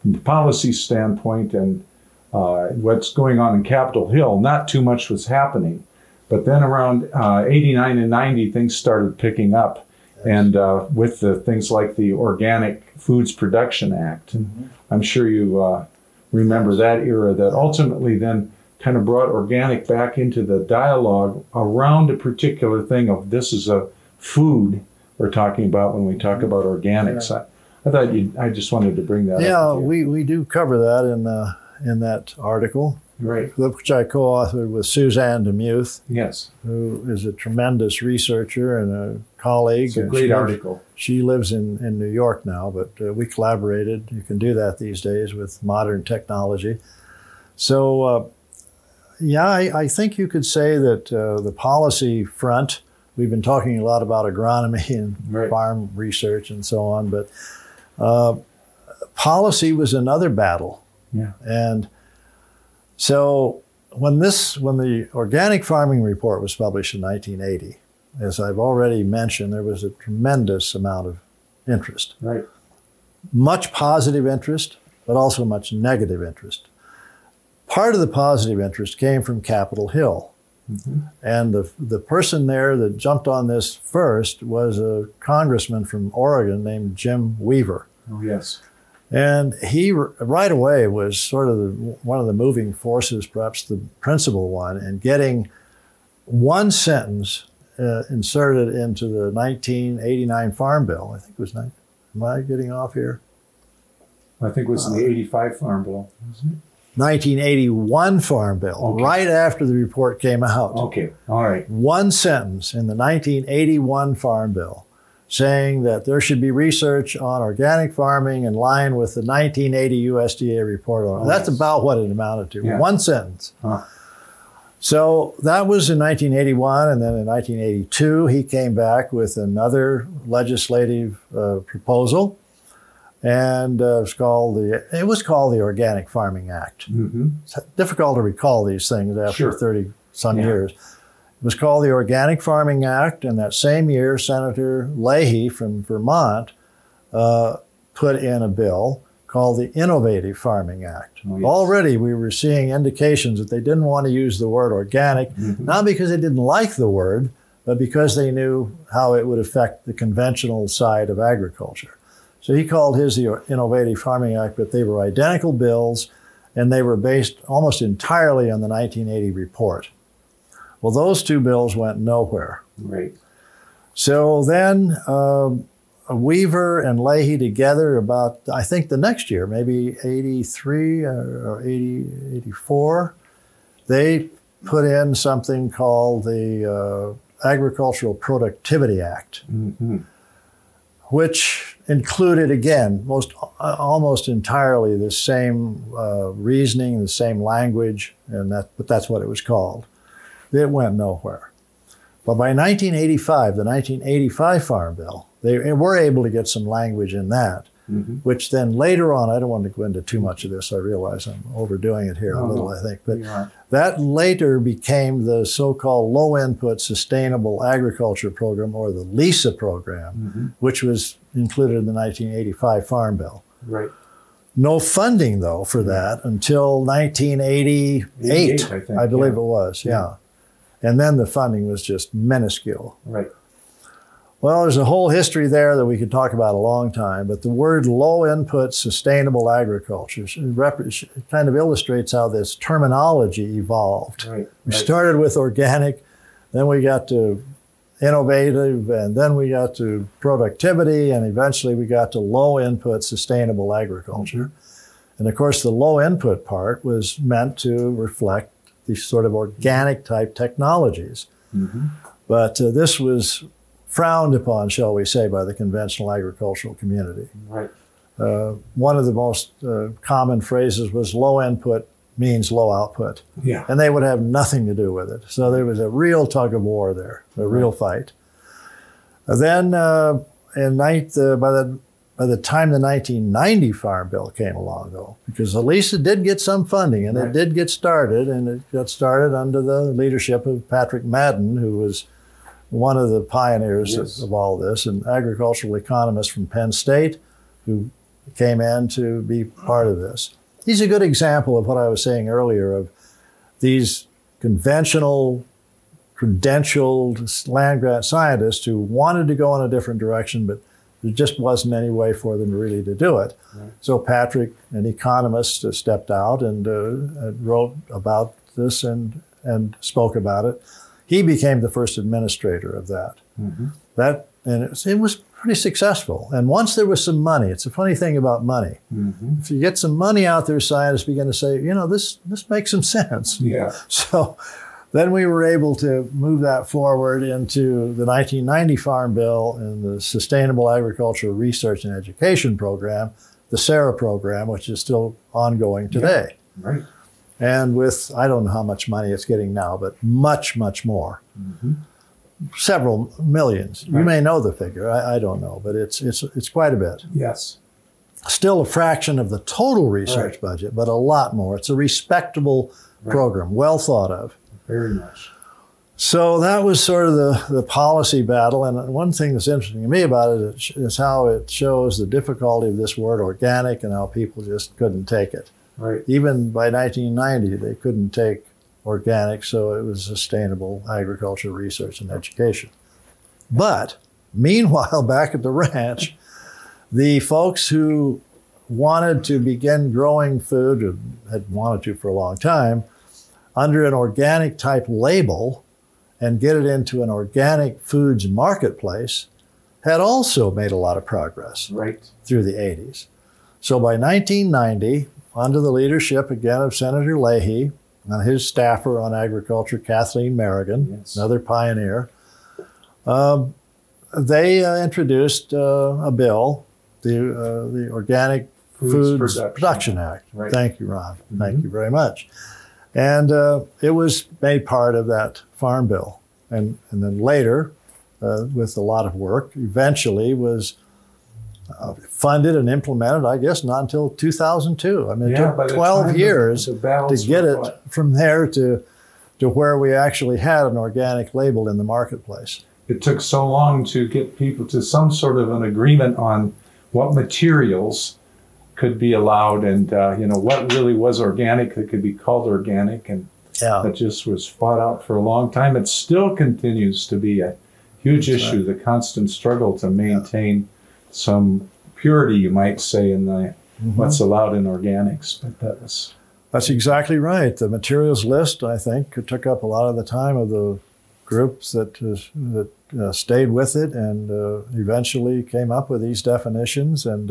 from a policy standpoint and uh, what's going on in Capitol Hill, not too much was happening. But then around uh, 89 and 90, things started picking up. And uh, with the things like the Organic Foods Production Act, and I'm sure you uh, remember that era that ultimately then kind of brought organic back into the dialogue around a particular thing of this is a food we're talking about when we talk about organics. I, I thought you, I just wanted to bring that Yeah, we, we do cover that in uh, in that article, Right. which I co-authored with Suzanne DeMuth, Yes. who is a tremendous researcher and a colleague. It's a great she lives- article. She lives in, in New York now, but uh, we collaborated. You can do that these days with modern technology. So, uh, yeah, I, I think you could say that uh, the policy front, we've been talking a lot about agronomy and Right. farm research and so on, but uh, policy was another battle. Yeah. And so when this, when the organic farming report was published in 1980, as I've already mentioned, there was a tremendous amount of interest. Right. Much positive interest, but also much negative interest. Part of the positive interest came from Capitol Hill. Mm-hmm. And the, the person there that jumped on this first was a congressman from Oregon named Jim Weaver. Oh, yes. And he right away was sort of the, one of the moving forces, perhaps the principal one, in getting one sentence uh, inserted into the 1989 Farm Bill. I think it was, am I getting off here? I think it was in the 85 Farm Bill. wasn't 1981 Farm Bill, Okay. right after the report came out. Okay. All right. One sentence in the 1981 Farm Bill saying that there should be research on organic farming in line with the 1980 USDA report on it. Oh, That's yes. about what it amounted to. Yeah. One sentence. Huh. So that was in 1981, and then in 1982, he came back with another legislative uh, proposal, and uh, it's called the it was called the Organic Farming Act. Mm-hmm. It's difficult to recall these things after Sure. 30 some Yeah. years. It was called the Organic Farming Act, and that same year, Senator Leahy from Vermont uh, put in a bill called the Innovative Farming Act. Oh, yes. Already, we were seeing indications that they didn't want to use the word organic, Mhm. not because they didn't like the word, but because they knew how it would affect the conventional side of agriculture. So he called his the Innovative Farming Act, but they were identical bills and they were based almost entirely on the 1980 report. Well, those two bills went nowhere. Right. So then um, Weaver and Leahy together about, I think the next year, maybe 83 or 80, 84, they put in something called the uh, Agricultural Productivity Act Mm-hmm. which included again most uh, almost entirely the same uh, reasoning, the same language, and that but that's what it was called. It went nowhere. But by 1985, the 1985 Farm Bill, they were able to get some language in that, Mm-hmm. which then later on, I don't want to go into too much of this. I realize I'm overdoing it here No, a little. I think, but Yeah. that later became the so-called low input sustainable agriculture program or the LISA program Mm-hmm. which was included in the 1985 Farm Bill. Right. No funding, though, for that until 1988, 88, I think, believe yeah. it was, yeah. And then the funding was just minuscule. Right. Well, there's a whole history there that we could talk about a long time, but the word low input sustainable agriculture kind of illustrates how this terminology evolved. Right. We right. started with organic, then we got to innovative, and then we got to productivity, and eventually we got to low input sustainable agriculture. Mm-hmm. And of course, the low input part was meant to reflect these sort of organic type technologies. Mm-hmm. But uh, this was frowned upon, shall we say, by the conventional agricultural community. Right. Uh, one of the most uh, common phrases was low input means low output Yeah. and they would have nothing to do with it. So there was a real tug of war there, a real fight. Uh, Then, uh, in ninth, uh, by the by the time the 1990 Farm Bill came along, though, because LISA did get some funding and Right. it did get started, and it got started under the leadership of Patrick Madden, who was one of the pioneers Yes. of, of all this, an agricultural economist from Penn State who came in to be part of this. He's a good example of what I was saying earlier of these conventional, credentialed land grant scientists who wanted to go in a different direction, but there just wasn't any way for them really to do it. Right. So Patrick, an economist, uh, stepped out and uh, wrote about this and and spoke about it. He became the first administrator of that. Mm-hmm. That and it was, it was pretty successful. And once there was some money, it's a funny thing about money. Mm-hmm. If you get some money out there, scientists begin to say, you know, this this makes some sense. Yeah. So then we were able to move that forward into the 1990 Farm Bill and the Sustainable Agriculture Research and Education Program, the SARE program, which is still ongoing today. Right. And with, I don't know how much money it's getting now, but much, much more. Mm-hmm. Several millions. Right. You may know the figure. I, I don't know, but it's, it's, it's quite a bit. Yes. Still a fraction of the total research Right. budget, but a lot more. It's a respectable program, well thought of. Very nice. So that was sort of the, the policy battle. And one thing that's interesting to me about it is- is how it shows the difficulty of this word organic and how people just couldn't take it. Right. Even by 1990, they couldn't take organic, so it was sustainable agriculture research and education. But meanwhile, back at the ranch, the folks who wanted to begin growing food, had wanted to for a long time, under an organic type label and get it into an organic foods marketplace had also made a lot of progress Right. through the 80s. So by 1990, under the leadership again of Senator Leahy and his staffer on agriculture, Kathleen Merrigan, Yes. another pioneer, um, they uh, introduced uh, a bill, the, uh, the Organic Foods Foods, Production Production, Act. Right. Thank you, Ron. Thank you very much. And uh, it was made part of that farm bill. And, and then later, uh, with a lot of work, eventually was uh, funded and implemented, I guess, not until 2002. I mean, it Yeah, by took 12 time the- years to get it fought. from there to, to where we actually had an organic label in the marketplace. it took so long to get people to some sort of an agreement on what materials could be allowed and uh, you know what really was organic that could be called organic and Yeah. that just was fought out for a long time it still continues to be a huge That's issue the constant struggle to maintain some purity you might say in the Mhm. what's allowed in organics but that was That's exactly right. The materials list, I think, took up a lot of the time of the groups that uh, that uh, stayed with it and uh, eventually came up with these definitions and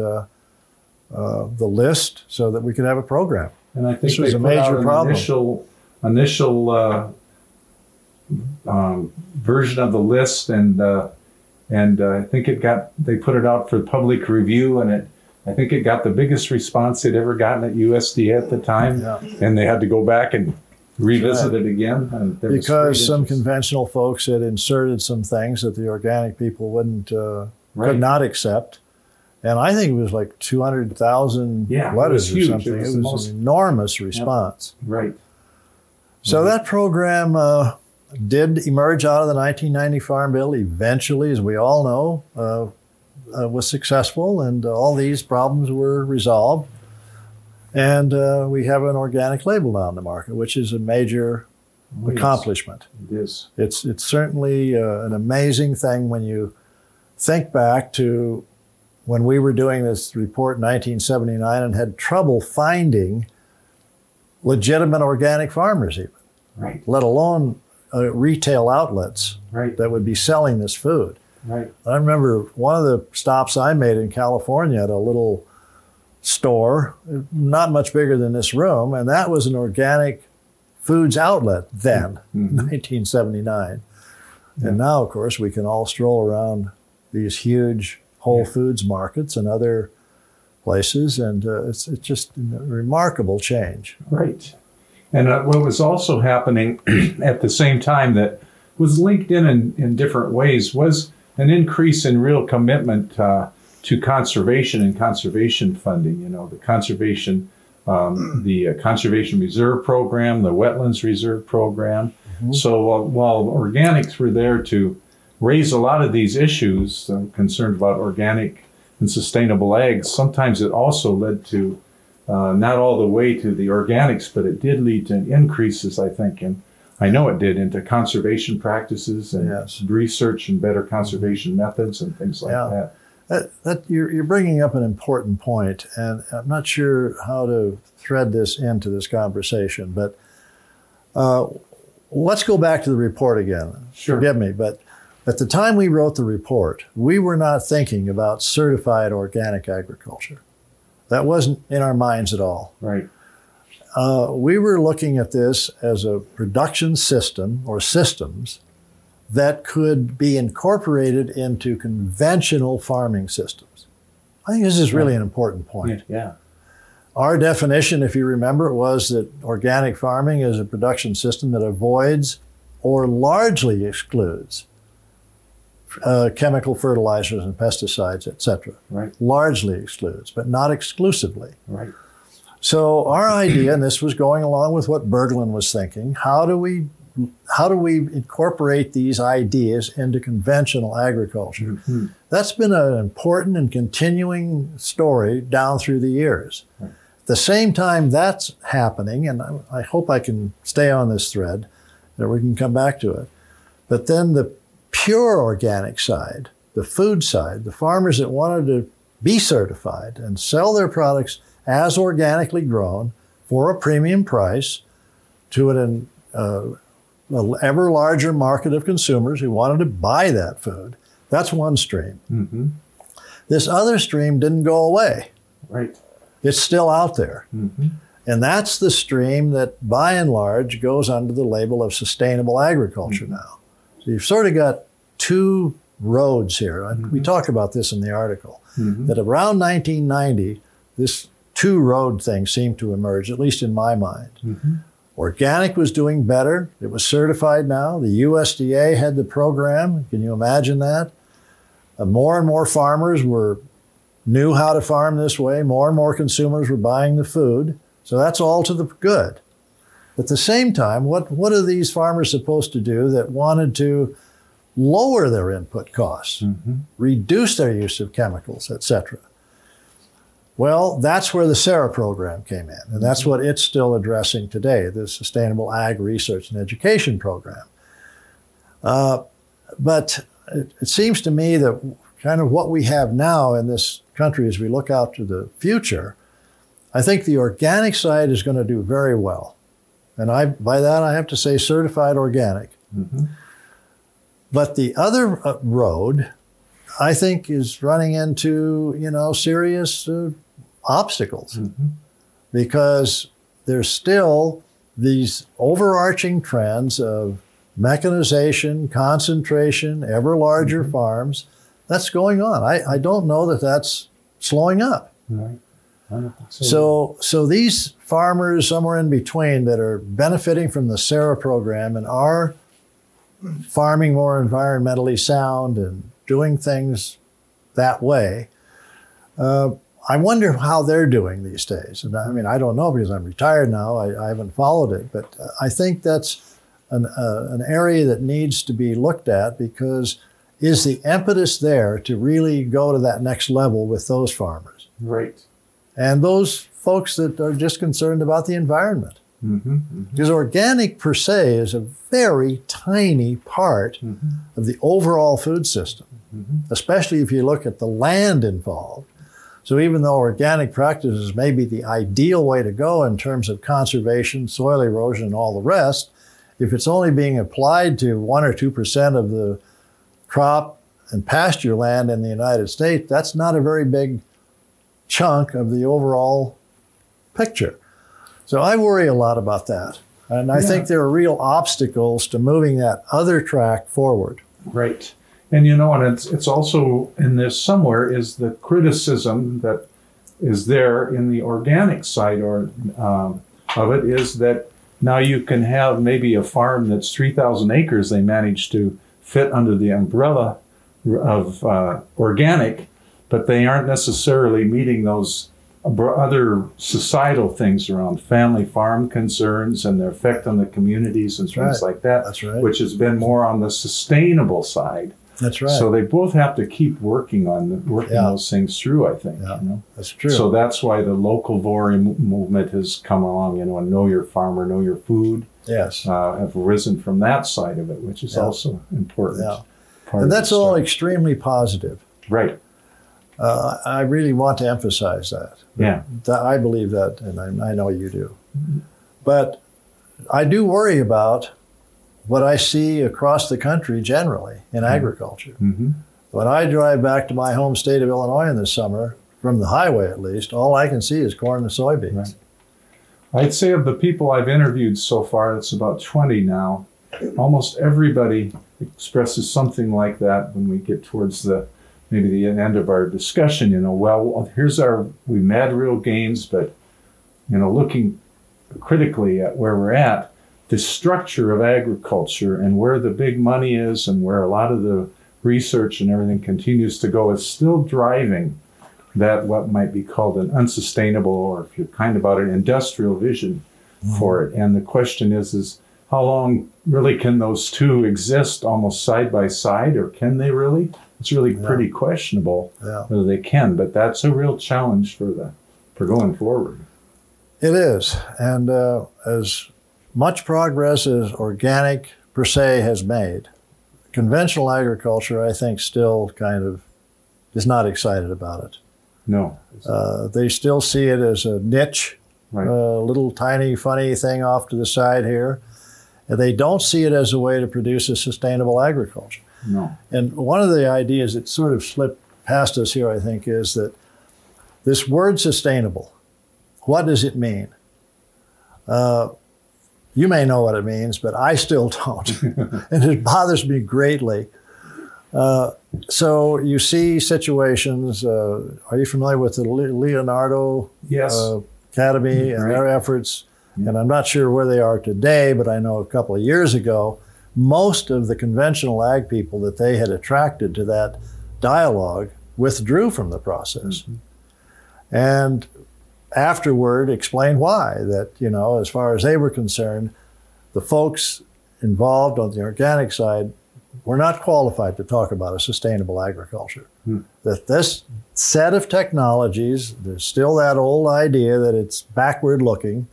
uh, the list so that we could have a program. And I think This was a major problem. initial initial uh, um, version of the list, and uh, and uh, I think it got they put it out for public review, and it I think it got the biggest response they'd ever gotten at USDA at the time, Yeah. and they had to go back and revisit it again. And Because some conventional folks had inserted some things that the organic people wouldn't uh, Right. could not accept. And I think it was like 200,000 Yeah, letters or. It something. It was was, most- an enormous response. right. So that program uh, did emerge out of the 1990 Farm Bill. Eventually, as we all know, uh, uh, was successful, and all these problems were resolved. And uh, we have an organic label now in the market, which is a major Oh, yes, accomplishment. It is. It's it's certainly uh, an amazing thing when you think back to when we were doing this report in 1979 and had trouble finding legitimate organic farmers, even Right. let alone uh, retail outlets Right. that would be selling this food. Right. I remember one of the stops I made in California at a little store, not much bigger than this room, and that was an organic foods outlet then, Mhm. 1979. Yeah. And now, of course, we can all stroll around these huge Whole Yeah. Foods markets and other places, and uh, it's, it's just a remarkable change. Right. And uh, what was also happening at the same time that was linked in, in in different ways was an increase in real commitment uh, to conservation and conservation funding. You know, the conservation, um, the uh, conservation reserve program, the wetlands reserve program. Mhm. So uh, while organics were there to raise a lot of these issues, concerned about organic and sustainable eggs, sometimes it also led to uh, not all the way to the organics, but it did lead to increases, I think, and I know it did into conservation practices and Yes. research and better conservation methods and things like Yeah. that. That, that you're, you're bringing up an important point, and I'm not sure how to thread this into this conversation, but uh, let's go back to the report again. Sure. Forgive me, but at the time we wrote the report, we were not thinking about certified organic agriculture. That wasn't in our minds at all. Right. Uh, we were looking at this as a production system or systems that could be incorporated into conventional farming systems. I think this is really an important point. Yeah. Our definition, if you remember, was that organic farming is a production system that avoids or largely excludes uh, chemical fertilizers and pesticides, etc. Right. Largely excludes, but not exclusively. Right. So our idea, and this was going along with what Bergland was thinking, how do we how do we incorporate these ideas into conventional agriculture? Mhm. That's been an important and continuing story down through the years. Right. At the same time that's happening, and I, I hope I can stay on this thread, that we can come back to it. But then the pure organic side, the food side, the farmers that wanted to be certified and sell their products as organically grown for a premium price to an uh, ever larger market of consumers who wanted to buy that food. That's one stream. hmm This other stream didn't go away. Right. It's still out there. And that's the stream that, by and large, goes under the label of sustainable agriculture now. So you've sort of got two roads here. And We mm-hmm. talk about this in the article mm-hmm. that around 1990, this two road thing seemed to emerge, at least in my mind. Mm-hmm. Organic was doing better. It was certified now. The USDA had the program. Can you imagine that? Uh, more and more farmers were knew how to farm this way. More and more consumers were buying the food. So that's all to the good. At the same time, what, what are these farmers supposed to do that wanted to lower their input costs, mm-hmm. reduce their use of chemicals, etc.? Well, that's where the SARE program came in, and that's mm-hmm. what it's still addressing today the Sustainable Ag Research and Education Program. Uh, but it, it seems to me that kind of what we have now in this country as we look out to the future, I think the organic side is going to do very well. And I, by that, I have to say certified organic. Mm-hmm. But the other uh, road, I think, is running into you know serious uh, obstacles because there's still these overarching trends of mechanization, concentration, ever larger farms. That's going on. I, I don't know that that's slowing up. Right. So. So, so these farmers somewhere in between that are benefiting from the SARE program and are farming more environmentally sound and doing things that way, uh, I wonder how they're doing these days. And I mean, I don't know because I'm retired now. I, I haven't followed it, but I think that's an, uh, an area that needs to be looked at because is the impetus there to really go to that next level with those farmers? right. and those folks that are just concerned about the environment. Mm-hmm, mm-hmm. Because organic per se is a very tiny part mm-hmm. of the overall food system, mm-hmm. especially if you look at the land involved. So even though organic practices may be the ideal way to go in terms of conservation, soil erosion, and all the rest, if it's only being applied to one or two percent of the crop and pasture land in the United States, that's not a very big chunk of the overall picture. So I worry a lot about that. And I Yeah. think there are real obstacles to moving that other track forward. Right. And you know, and it's it's also in this somewhere is the criticism that is there in the organic side or um, of it is that now you can have maybe a farm that's three thousand acres they managed to fit under the umbrella of uh, organic, but they aren't necessarily meeting those other societal things around family farm concerns and their effect on the communities and things right. like that That's right. which has been more on the sustainable side. That's right. So they both have to keep working on the, working Yeah. those things through. I think. Yeah. You know? That's true. So that's why the locavore mo- movement has come along. You know, and know your farmer, know your food. yes. Uh, have risen from that side of it, which is Yeah. also important. Yeah. And that's all extremely positive. right. Uh, I really want to emphasize that. Yeah. That I believe that, and I, I know you do. But I do worry about what I see across the country generally in agriculture. hmm When I drive back to my home state of Illinois in the summer, from the highway at least, all I can see is corn and soybeans. Right. I'd say of the people I've interviewed so far, it's about 20 now. Almost everybody expresses something like that when we get towards the maybe the end of our discussion. You know, well, here's our we made real gains, but you know, looking critically at where we're at, the structure of agriculture and where the big money is and where a lot of the research and everything continues to go is still driving that what might be called an unsustainable or if you're kind about it industrial vision mm-hmm. for it and the question is is how long really can those two exist almost side by side or can they really it's really Yeah. pretty questionable Yeah. whether they can but that's a real challenge for the for going forward It is. And uh, as much progress as organic per se has made, conventional agriculture, I think, still kind of is not excited about it. no Uh, they still see it as a niche, right a little tiny, funny thing off to the side here. And they don't see it as a way to produce a sustainable agriculture. No And one of the ideas that sort of slipped past us here, I think, is that this word sustainable, what does it mean? Uh, you may know what it means, but I still don't. and it bothers me greatly. Uh, so you see situations. Uh, are you familiar with the Leonardo yes. uh, Academy and their efforts? And I'm not sure where they are today, but I know a couple of years ago, most of the conventional ag people that they had attracted to that dialogue withdrew from the process. Mm-hmm. And afterward explained why. That, you know, as far as they were concerned, the folks involved on the organic side were not qualified to talk about a sustainable agriculture. Hmm. That this set of technologies, there's still that old idea that it's backward looking,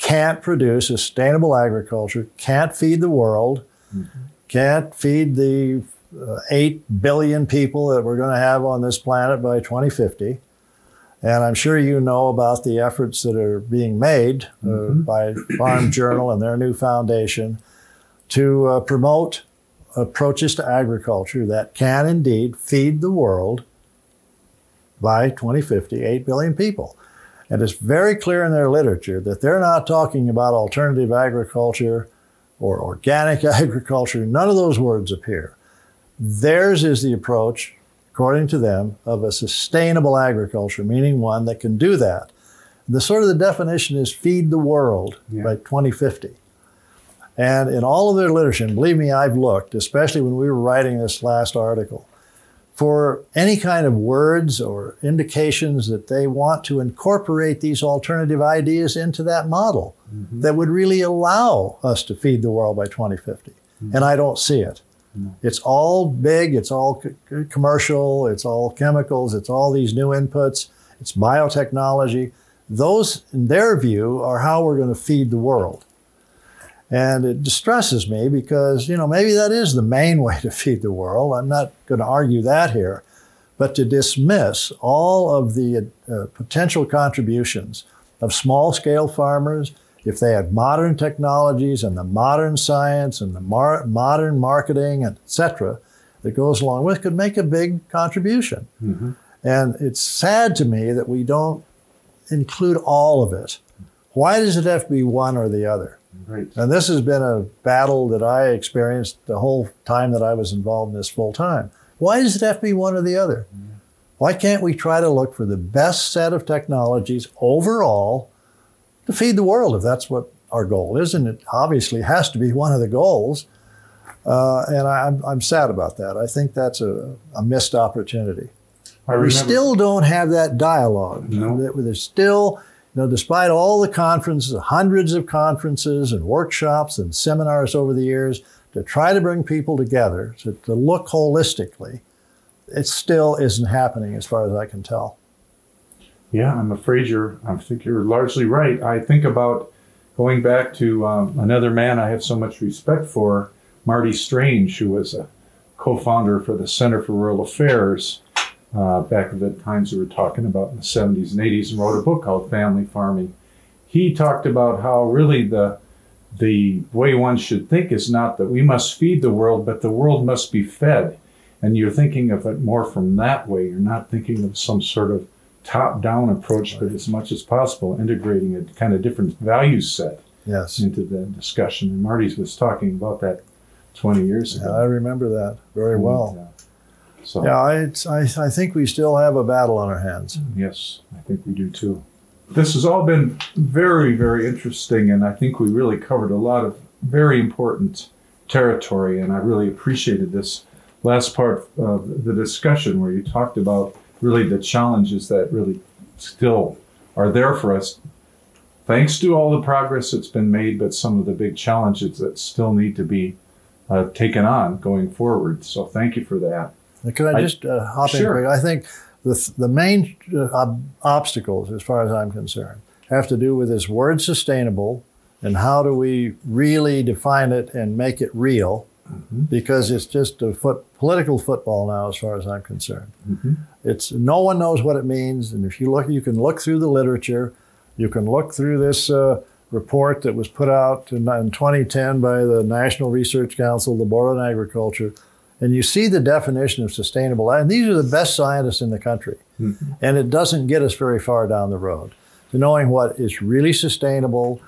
can't produce sustainable agriculture, can't feed the world, mm-hmm. can't feed the uh, 8 billion people that we're going to have on this planet by 2050. And I'm sure you know about the efforts that are being made uh, mm-hmm. by Farm Journal and their new foundation to uh, promote approaches to agriculture that can indeed feed the world by 2050, 8 billion people. And it's very clear in their literature that they're not talking about alternative agriculture or organic agriculture. None of those words appear. Theirs is the approach, according to them, of a sustainable agriculture, meaning one that can do that. The sort of the definition is feed the world yeah. by 2050. And in all of their literature, and believe me, I've looked, especially when we were writing this last article, for any kind of words or indications that they want to incorporate these alternative ideas into that model mm-hmm. that would really allow us to feed the world by 2050. Mm-hmm. And I don't see it. No. It's all big, it's all c- commercial, it's all chemicals, it's all these new inputs, it's biotechnology. Those, in their view, are how we're going to feed the world. And it distresses me because, you know, maybe that is the main way to feed the world. I'm not going to argue that here. But to dismiss all of the uh, potential contributions of small scale farmers, if they had modern technologies and the modern science and the mar- modern marketing, etc., that goes along with, could make a big contribution. Mm-hmm. And it's sad to me that we don't include all of it. Why does it have to be one or the other? Right. And this has been a battle that I experienced the whole time that I was involved in this full time. Why does it have to be one or the other? Yeah. Why can't we try to look for the best set of technologies overall to feed the world if that's what our goal is, and it obviously has to be one of the goals. Uh, and I, am I'm, I'm sad about that. I think that's a, a missed opportunity. we still don't have that dialogue. No. There's still, you know, despite all the conferences, hundreds of conferences and workshops and seminars over the years to try to bring people together to, to look holistically, it still isn't happening as far as I can tell. Yeah, I'm afraid you're. I think you're largely right. I think about going back to um, another man I have so much respect for, Marty Strange, who was a co-founder for the Center for Rural Affairs uh, back at the times we were talking about in the 70s and 80s, and wrote a book called Family Farming. He talked about how really the the way one should think is not that we must feed the world, but the world must be fed. And you're thinking of it more from that way. You're not thinking of some sort of top down approach, but as much as possible, integrating a kind of different value set yes. into the discussion. And Marty's was talking about that 20 years ago. Yeah, I remember that very and, well. Uh, so, yeah, I, I, I think we still have a battle on our hands. Yes, I think we do too. This has all been very, very interesting, and I think we really covered a lot of very important territory, and I really appreciated this last part of the discussion where you talked about really the challenges that really still are there for us. Thanks to all the progress that's been made, but some of the big challenges that still need to be uh, taken on going forward. So thank you for that. Can I, I just uh, hop sure. in quick? I think the, the main uh, obstacles, as far as I'm concerned, have to do with this word sustainable and how do we really define it and make it real mm-hmm. because it's just a foot, political football now, as far as I'm concerned. Mm-hmm. It's no one knows what it means, and if you look, you can look through the literature, you can look through this uh, report that was put out in, in 2010 by the National Research Council, the Board on Agriculture, and you see the definition of sustainable. And these are the best scientists in the country, mm-hmm. and it doesn't get us very far down the road. to knowing what is really sustainable,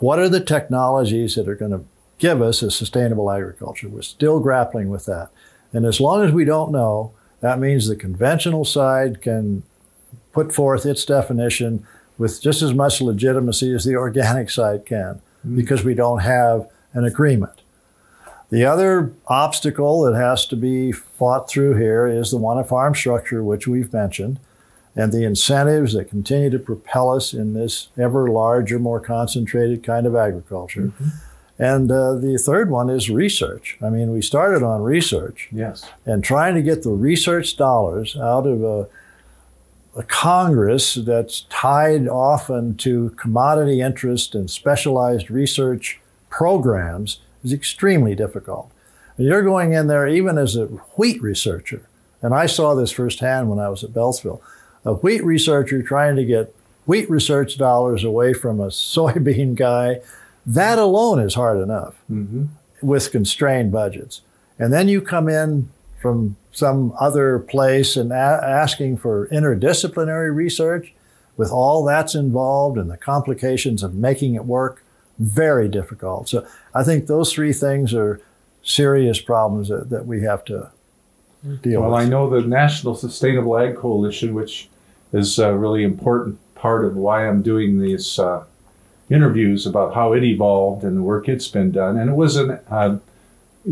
what are the technologies that are going to give us a sustainable agriculture. We're still grappling with that. And as long as we don't know, that means the conventional side can put forth its definition with just as much legitimacy as the organic side can, mm. because we don't have an agreement. The other obstacle that has to be fought through here is the one of farm structure, which we've mentioned, and the incentives that continue to propel us in this ever larger, more concentrated kind of agriculture. Mm-hmm. And uh, the third one is research. I mean, we started on research. Yes. And trying to get the research dollars out of a, a Congress that's tied often to commodity interest and specialized research programs is extremely difficult. And you're going in there even as a wheat researcher. And I saw this firsthand when I was at Beltsville. A wheat researcher trying to get wheat research dollars away from a soybean guy, that alone is hard enough mm-hmm. with constrained budgets. And then you come in from some other place and a- asking for interdisciplinary research with all that's involved and the complications of making it work very difficult. So I think those three things are serious problems that, that we have to deal well, with. Well, I know the National Sustainable Ag Coalition, which is a really important part of why I'm doing these uh, interviews about how it evolved and the work it's been done. And it was an, uh,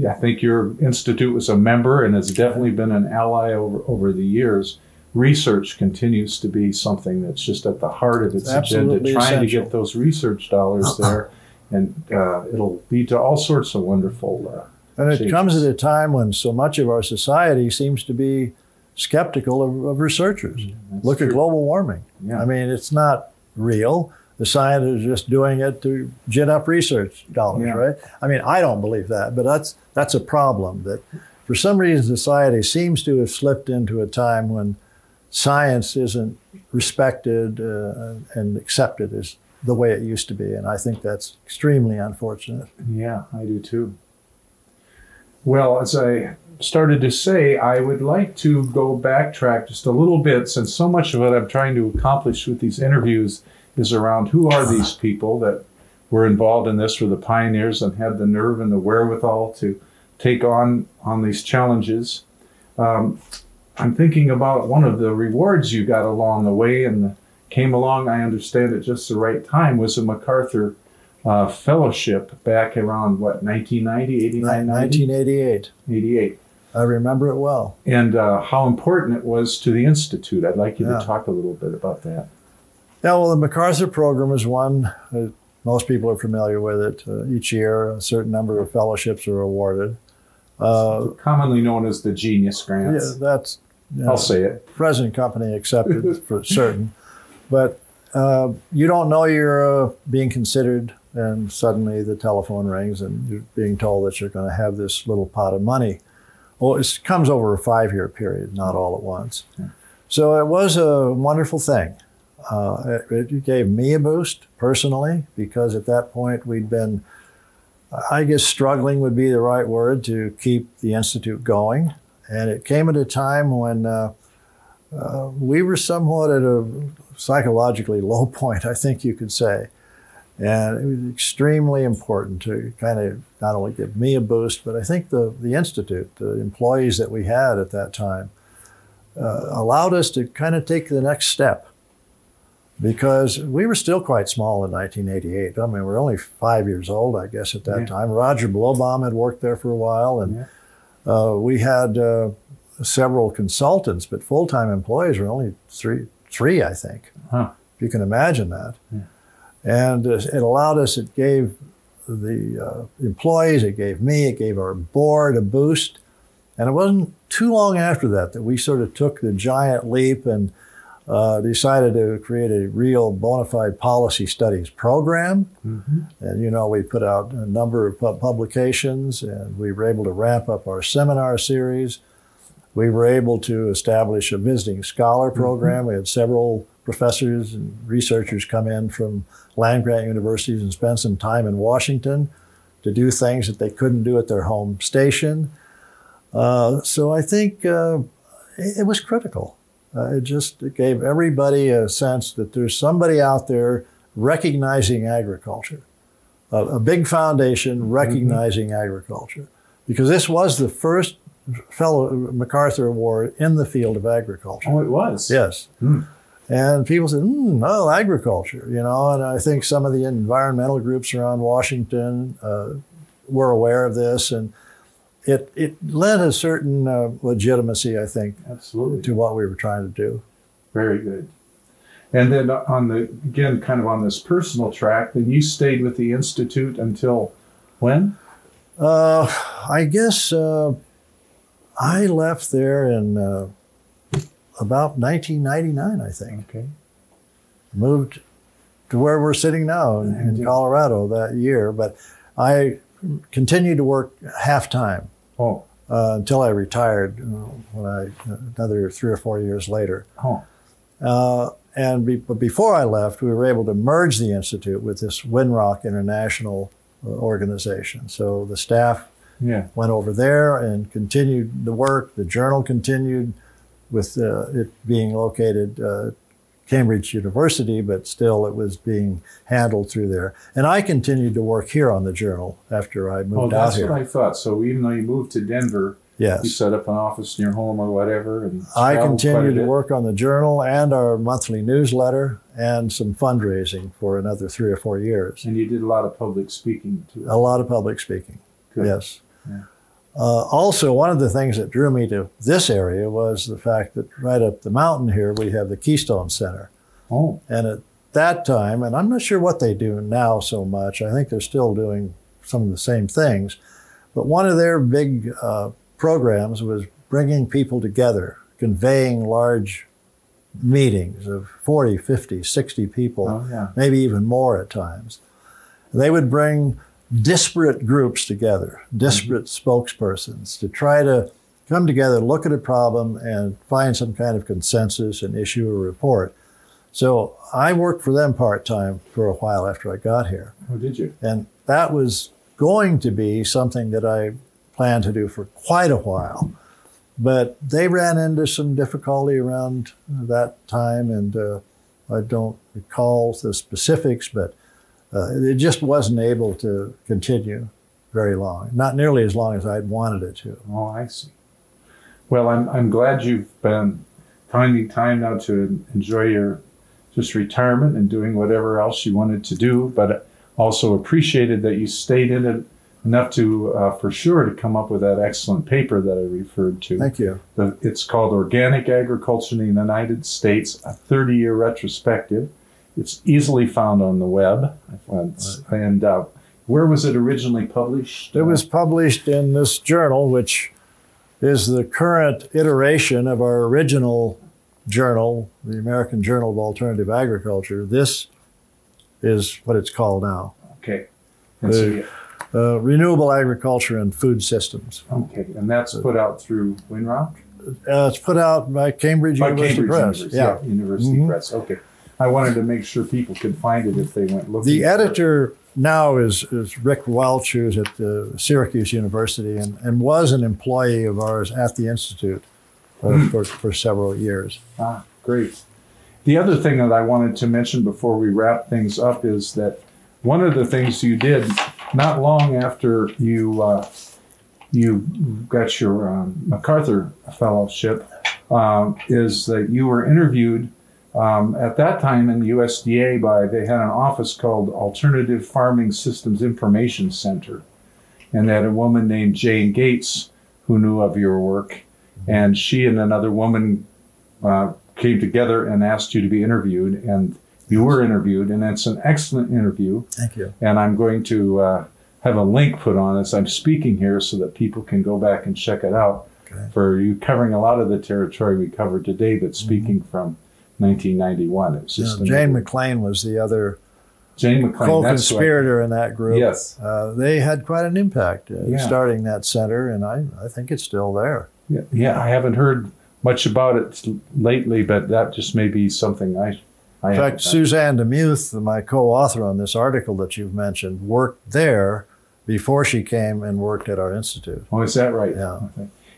I think your institute was a member and has definitely been an ally over, over the years research continues to be something that's just at the heart of its agenda, trying essential. to get those research dollars there, and uh, it'll lead to all sorts of wonderful. Uh, and it changes. comes at a time when so much of our society seems to be skeptical of, of researchers. That's Look true. at global warming. Yeah. I mean, it's not real. The scientists are just doing it to gin up research dollars, Yeah. right? I mean, I don't believe that, but that's that's a problem. That for some reason society seems to have slipped into a time when science isn't respected uh, and accepted as the way it used to be, and I think that's extremely unfortunate. Yeah, I do too. Well, as I started to say, I would like to go backtrack just a little bit since so much of what I'm trying to accomplish with these interviews is around who are these people that were involved in this, were the pioneers and had the nerve and the wherewithal to take on on these challenges. Um, I'm thinking about one of the rewards you got along the way and came along, I understand, at just the right time was a MacArthur uh, fellowship back around what 1990 89 90? 1988. 88 I remember it well. and uh, how important it was to the institute i'd like you Yeah. to talk a little bit about that Yeah, well, the MacArthur program is one. Uh, most people are familiar with it. Uh, each year, a certain number of fellowships are awarded. Uh, commonly known as the genius Grants. yeah, that's you know, i'll say it present company accepted for certain. But uh, you don't know you're uh, being considered, and suddenly the telephone rings and you're being told that you're going to have this little pot of money. Well, it comes over a five year period, not all at once. So it was a wonderful thing. Uh, it, it gave me a boost personally because at that point we'd been, I guess, struggling would be the right word to keep the Institute going. And it came at a time when uh, uh, we were somewhat at a psychologically low point, I think you could say. And it was extremely important to kind of not only give me a boost, but I think the, the Institute, the employees that we had at that time, uh, allowed us to kind of take the next step because we were still quite small in 1988. I mean, we were only five years old, I guess, at that Yeah. time. Roger Blobaum had worked there for a while, and uh, we had uh, several consultants, but full-time employees were only three, three, I think. Huh. If you can imagine that. And uh, it allowed us, it gave the uh, employees, it gave me, it gave our board a boost. And it wasn't too long after that that we sort of took the giant leap and uh, decided to create a real bona fide policy studies program. And, you know, we put out a number of pu- publications and we were able to ramp up our seminar series. We were able to establish a visiting scholar program. We had several professors and researchers come in from land grant universities and spend some time in Washington to do things that they couldn't do at their home station. Uh, so I think uh, it, it was critical. Uh, it just it gave everybody a sense that there's somebody out there recognizing agriculture, a, a big foundation recognizing agriculture, because this was the first fellow MacArthur Award in the field of agriculture. Oh, it was. Yes. Hmm. And people said, mm, oh, agriculture, you know, and I think some of the environmental groups around Washington uh, were aware of this, and it, it lent a certain uh, legitimacy, I think, Absolutely. to what we were trying to do. Very good. And then on the again, kind of on this personal track, then you stayed with the institute until when? Uh, I guess uh, I left there in uh, about 1999, I think. Okay. Moved to where we're sitting now in, in Colorado that year, but I continued to work half time Oh. uh, until I retired. uh, When I another three or four years later, Oh. uh, and be, but before I left, we were able to merge the institute with this Winrock International uh, organization. So the staff Yeah. went over there and continued the work. The journal continued with uh, it being located uh, Cambridge University, but still it was being handled through there. And I continued to work here on the journal after I Oh, moved out that's what I thought. So even though you moved to Denver, yes. you set up an office in your home or whatever, and I traveled quite a continued to work on the journal and our monthly newsletter and some fundraising for another three or four years. And you did a lot of public speaking too. A lot of public speaking. Good. Yes. Yeah. Uh, also, one of the things that drew me to this area was the fact that right up the mountain here we have the Keystone Center. Oh, And at that time, and I'm not sure what they do now so much, I think they're still doing some of the same things, but one of their big uh, programs was bringing people together, conveying large meetings of 40, 50, 60 people oh yeah. maybe even more at times. They would bring disparate groups together, disparate spokespersons to try to come together, look at a problem, and find some kind of consensus and issue a report. So I worked for them part time for a while after I got here. Oh, did you? And that was going to be something that I planned to do for quite a while. But they ran into some difficulty around that time, and uh, I don't recall the specifics, but uh, it just wasn't able to continue very long. Not nearly as long as I'd wanted it to. Oh, I see. Well, I'm I'm glad you've been finding time now to enjoy your just retirement and doing whatever else you wanted to do, but also appreciated that you stayed in it enough to uh, for sure to come up with that excellent paper that I referred to. Thank you. The, it's called Organic Agriculture in the United States, a 30 year retrospective. It's easily found on the web. And uh, where was it originally published? It was published in this journal, which is the current iteration of our original journal, the American Journal of Alternative Agriculture. This is what it's called now Okay. So, yeah, uh, Renewable Agriculture and Food Systems. okay. And that's put out through Winrock? Uh, it's put out by Cambridge By University Cambridge Press. University. yeah. University Mhm. Press. Okay. I wanted to make sure people could find it if they went looking. The for it. editor now is, is Rick Welsh, who's at Syracuse University and, and was an employee of ours at the Institute uh, for, for several years. Ah, great. The other thing that I wanted to mention before we wrap things up is that one of the things you did not long after you uh, you got your um, MacArthur Fellowship um, is that you were interviewed um, at that time in the USDA by they had an office called Alternative Farming Systems Information Center, and they had a woman named Jane Gates who knew of your work, and she and another woman uh, came together and asked you to be interviewed, and you were interviewed, and it's an excellent interview. Thank you. And I'm going to uh, have a link put on as I'm speaking here so that people can go back and check it out. Okay. For you covering a lot of the territory we covered today, but speaking from 1991. It was Yeah, just Jane. McLean was the other Jane McLean. that's who I- co-conspirator in that group. Yes. Uh, they had quite an impact uh, Yeah. starting that center, and I, I think it's still there. Yeah, yeah, I haven't heard much about it lately, but that just may be something I. I In fact. Suzanne DeMuth, my co-author on this article that you've mentioned, worked there before she came and worked at our institute. Oh, is that right? Yeah.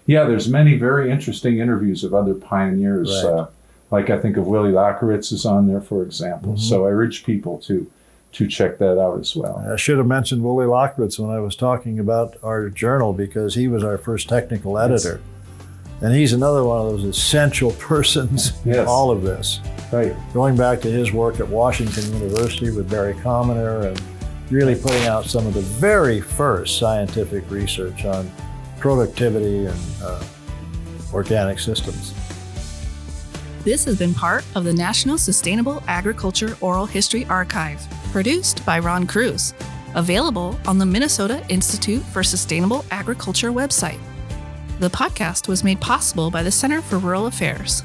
Yeah, there's many very interesting interviews of other pioneers Right. uh, Like I think of Willie Lockeretz is on there, for example. Mhm. So I urge people to to check that out as well. I should have mentioned Willie Lockeretz when I was talking about our journal because he was our first technical editor. And he's another one of those essential persons in all of this. Right. Going back to his work at Washington University with Barry Commoner and really putting out some of the very first scientific research on productivity and uh, organic systems. This has been part of the National Sustainable Agriculture Oral History Archive, produced by Ron Kroese, available on the Minnesota Institute for Sustainable Agriculture website. The podcast was made possible by the Center for Rural Affairs.